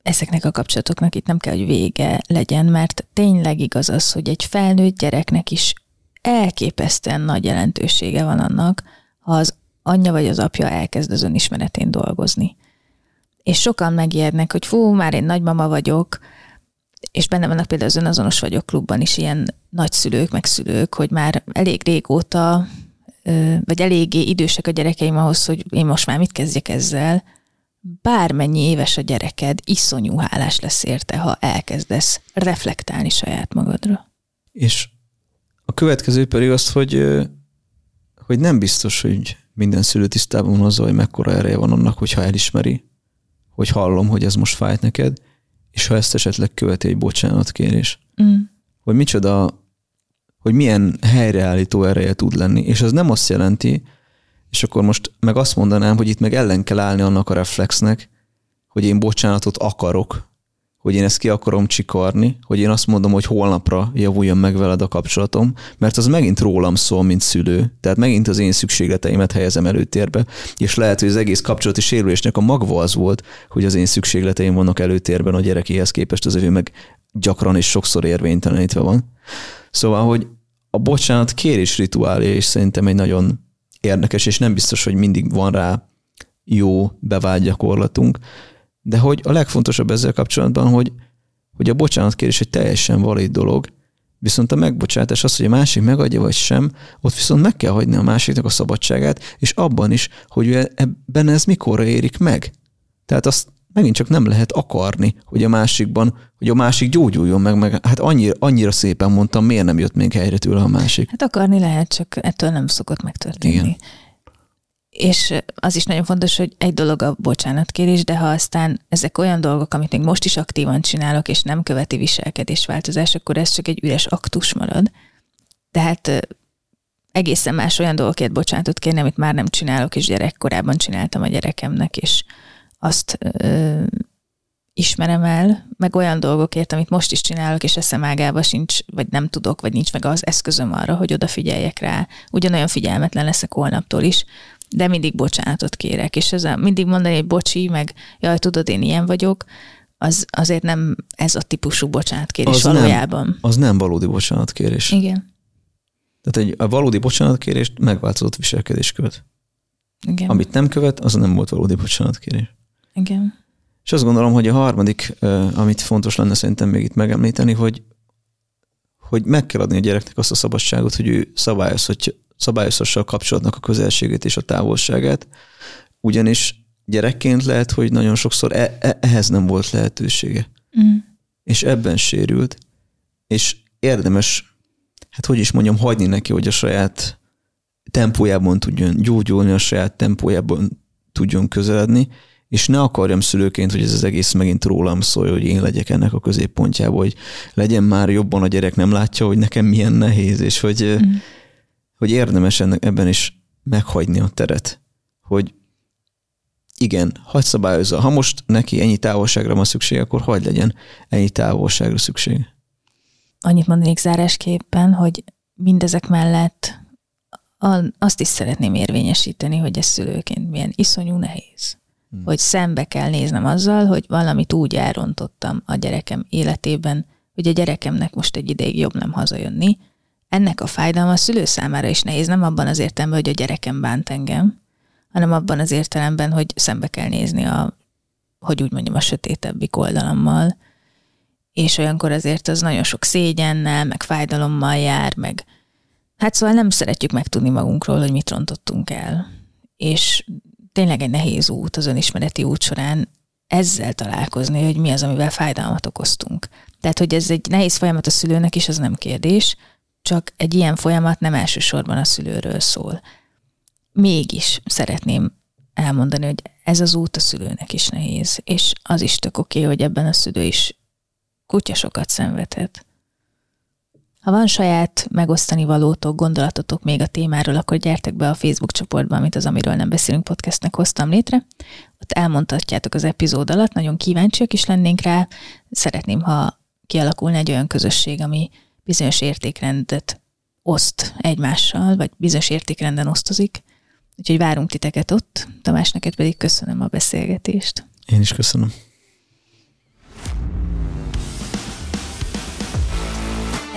ezeknek a kapcsolatoknak itt nem kell, hogy vége legyen, mert tényleg igaz az, hogy egy felnőtt gyereknek is elképesztően nagy jelentősége van annak, ha az anyja vagy az apja elkezd az önismeretén dolgozni. És sokan megijednek, hogy fú, már én nagymama vagyok, és benne vannak például az önazonos vagyok klubban is ilyen nagyszülők, meg szülők, hogy már elég régóta, vagy eléggé idősek a gyerekeim ahhoz, hogy én most már mit kezdjek ezzel, bármennyi éves a gyereked, iszonyú hálás lesz érte, ha elkezdesz reflektálni saját magadra. És a következő pedig az, hogy, hogy nem biztos, hogy minden szülő tisztában van azzal, hogy mekkora ereje van annak, hogyha elismeri, hogy hallom, hogy ez most fájt neked, és ha ezt esetleg követi egy bocsánatkérés. Mm. Hogy micsoda, hogy milyen helyreállító ereje tud lenni. És ez nem azt jelenti, és akkor most meg azt mondanám, hogy itt meg ellen kell állni annak a reflexnek, hogy én bocsánatot akarok, hogy én ezt ki akarom csikarni, hogy én azt mondom, hogy holnapra javuljon meg veled a kapcsolatom, mert az megint rólam szól, mint szülő. Tehát megint az én szükségleteimet helyezem előtérbe, és lehet, hogy az egész kapcsolati sérülésnek a magva az volt, hogy az én szükségleteim vannak előtérben a gyerekéhez képest, az ő meg gyakran és sokszor érvénytelenítve van. Szóval, hogy a bocsánat kérés rituálja is szerintem egy nagyon érdekes, és nem biztos, hogy mindig van rá jó bevált gyakorlatunk, de hogy a legfontosabb ezzel kapcsolatban, hogy, hogy a bocsánatkérés egy teljesen valid dolog, viszont a megbocsátás az, hogy a másik megadja vagy sem, ott viszont meg kell hagyni a másiknak a szabadságát, és abban is, hogy ebben ez mikorra érik meg. Tehát azt megint csak nem lehet akarni, hogy a másikban, hogy a másik gyógyuljon meg, meg hát annyira, annyira szépen mondtam, miért nem jött még helyre tőle a másik. Hát akarni lehet, csak ettől nem szokott megtörténni. Igen. És az is nagyon fontos, hogy egy dolog a bocsánatkérés, de ha aztán ezek olyan dolgok, amit még most is aktívan csinálok, és nem követi viselkedésváltozás, akkor ez csak egy üres aktus marad. Tehát egészen más olyan dolgokért bocsánatot kérni, amit már nem csinálok, és gyerekkorában csináltam a gyerekemnek, és azt ö, ismerem el, meg olyan dolgokért, amit most is csinálok, és eszem ágába sincs, vagy nem tudok, vagy nincs meg az eszközöm arra, hogy odafigyeljek rá. Ugyanolyan figyelmetlen leszek holnaptól is, de mindig bocsánatot kérek, és ez a, mindig mondani, hogy bocsi, meg jaj, tudod, én ilyen vagyok, az azért nem ez a típusú bocsánatkérés az valójában. Nem, az nem valódi bocsánatkérés. Igen. Tehát egy a valódi bocsánatkérést megváltozott viselkedés követ. Igen. Amit nem követ, az nem volt valódi bocsánatkérés. Igen. És azt gondolom, hogy a harmadik, amit fontos lenne szerintem még itt megemlíteni, hogy, hogy meg kell adni a gyereknek azt a szabadságot, hogy ő szabályozhatja, szabályozhassa a kapcsolatnak a közelségét és a távolságát, ugyanis gyerekként lehet, hogy nagyon sokszor e- e- ehhez nem volt lehetősége. Mm. És ebben sérült, és érdemes, hát hogy is mondjam, hagyni neki, hogy a saját tempójában tudjon gyógyulni, a saját tempójában tudjon közeledni, és ne akarjam szülőként, hogy ez az egész megint rólam szól, hogy én legyek ennek a középpontjában, hogy legyen már jobban a gyerek, nem látja, hogy nekem milyen nehéz, és hogy, mm. Hogy érdemes ennek, ebben is meghagyni a teret, hogy igen, hagyd szabályozza. Ha most neki ennyi távolságra van szüksége, akkor hagyd legyen ennyi távolságra szüksége. Annyit mondanék zárásképpen, hogy mindezek mellett azt is szeretném érvényesíteni, hogy ez szülőként milyen iszonyú nehéz hmm. hogy szembe kell néznem azzal, hogy valamit úgy elrontottam a gyerekem életében, hogy a gyerekemnek most egy ideig jobb nem hazajönni. Ennek a fájdalma a szülő számára is nehéz, nem abban az értelemben, hogy a gyerekem bánt engem, hanem abban az értelemben, hogy szembe kell nézni a, hogy úgy mondjam, a sötétebbik oldalammal, és olyankor azért az nagyon sok szégyennel, meg fájdalommal jár, meg hát szóval nem szeretjük megtudni magunkról, hogy mit rontottunk el. És tényleg egy nehéz út az önismereti út során ezzel találkozni, hogy mi az, amivel fájdalmat okoztunk. Tehát, hogy ez egy nehéz folyamat a szülőnek is, az nem kérdés, csak egy ilyen folyamat nem elsősorban a szülőről szól. Mégis szeretném elmondani, hogy ez az út a szülőnek is nehéz, és az is tök oké, hogy ebben a szülő is kutyasokat szenvedhet. Ha van saját megosztani valótok, gondolatotok még a témáról, akkor gyertek be a Facebook csoportba, amit az Amiről nem beszélünk podcastnek hoztam létre. Ott elmondhatjátok az epizód alatt, nagyon kíváncsiak is lennénk rá. Szeretném, ha kialakulna egy olyan közösség, ami bizonyos értékrendet oszt egymással, vagy bizonyos értékrenden osztozik. Úgyhogy várunk titeket ott. Tamás, neked pedig köszönöm a beszélgetést. Én is köszönöm.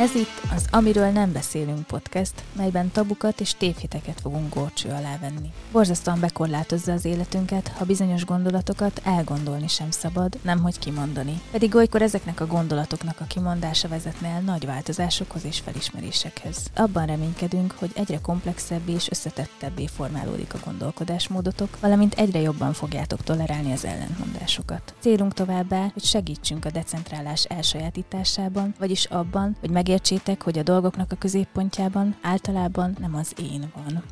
Ez itt az Amiről nem beszélünk podcast, melyben tabukat és tévhiteket fogunk górcső alá venni. Borzasztóan bekorlátozza az életünket, ha bizonyos gondolatokat elgondolni sem szabad, nemhogy kimondani. Pedig olykor ezeknek a gondolatoknak a kimondása vezetne el nagy változásokhoz és felismerésekhez. Abban reménykedünk, hogy egyre komplexebbé és összetettebbé formálódik a gondolkodásmódotok, valamint egyre jobban fogjátok tolerálni az ellentmondásokat. Célunk továbbá, hogy segítsünk a decentrálás elsajátításában, vagyis abban, hogy meg megértsétek, hogy a dolgoknak a középpontjában általában nem az én van.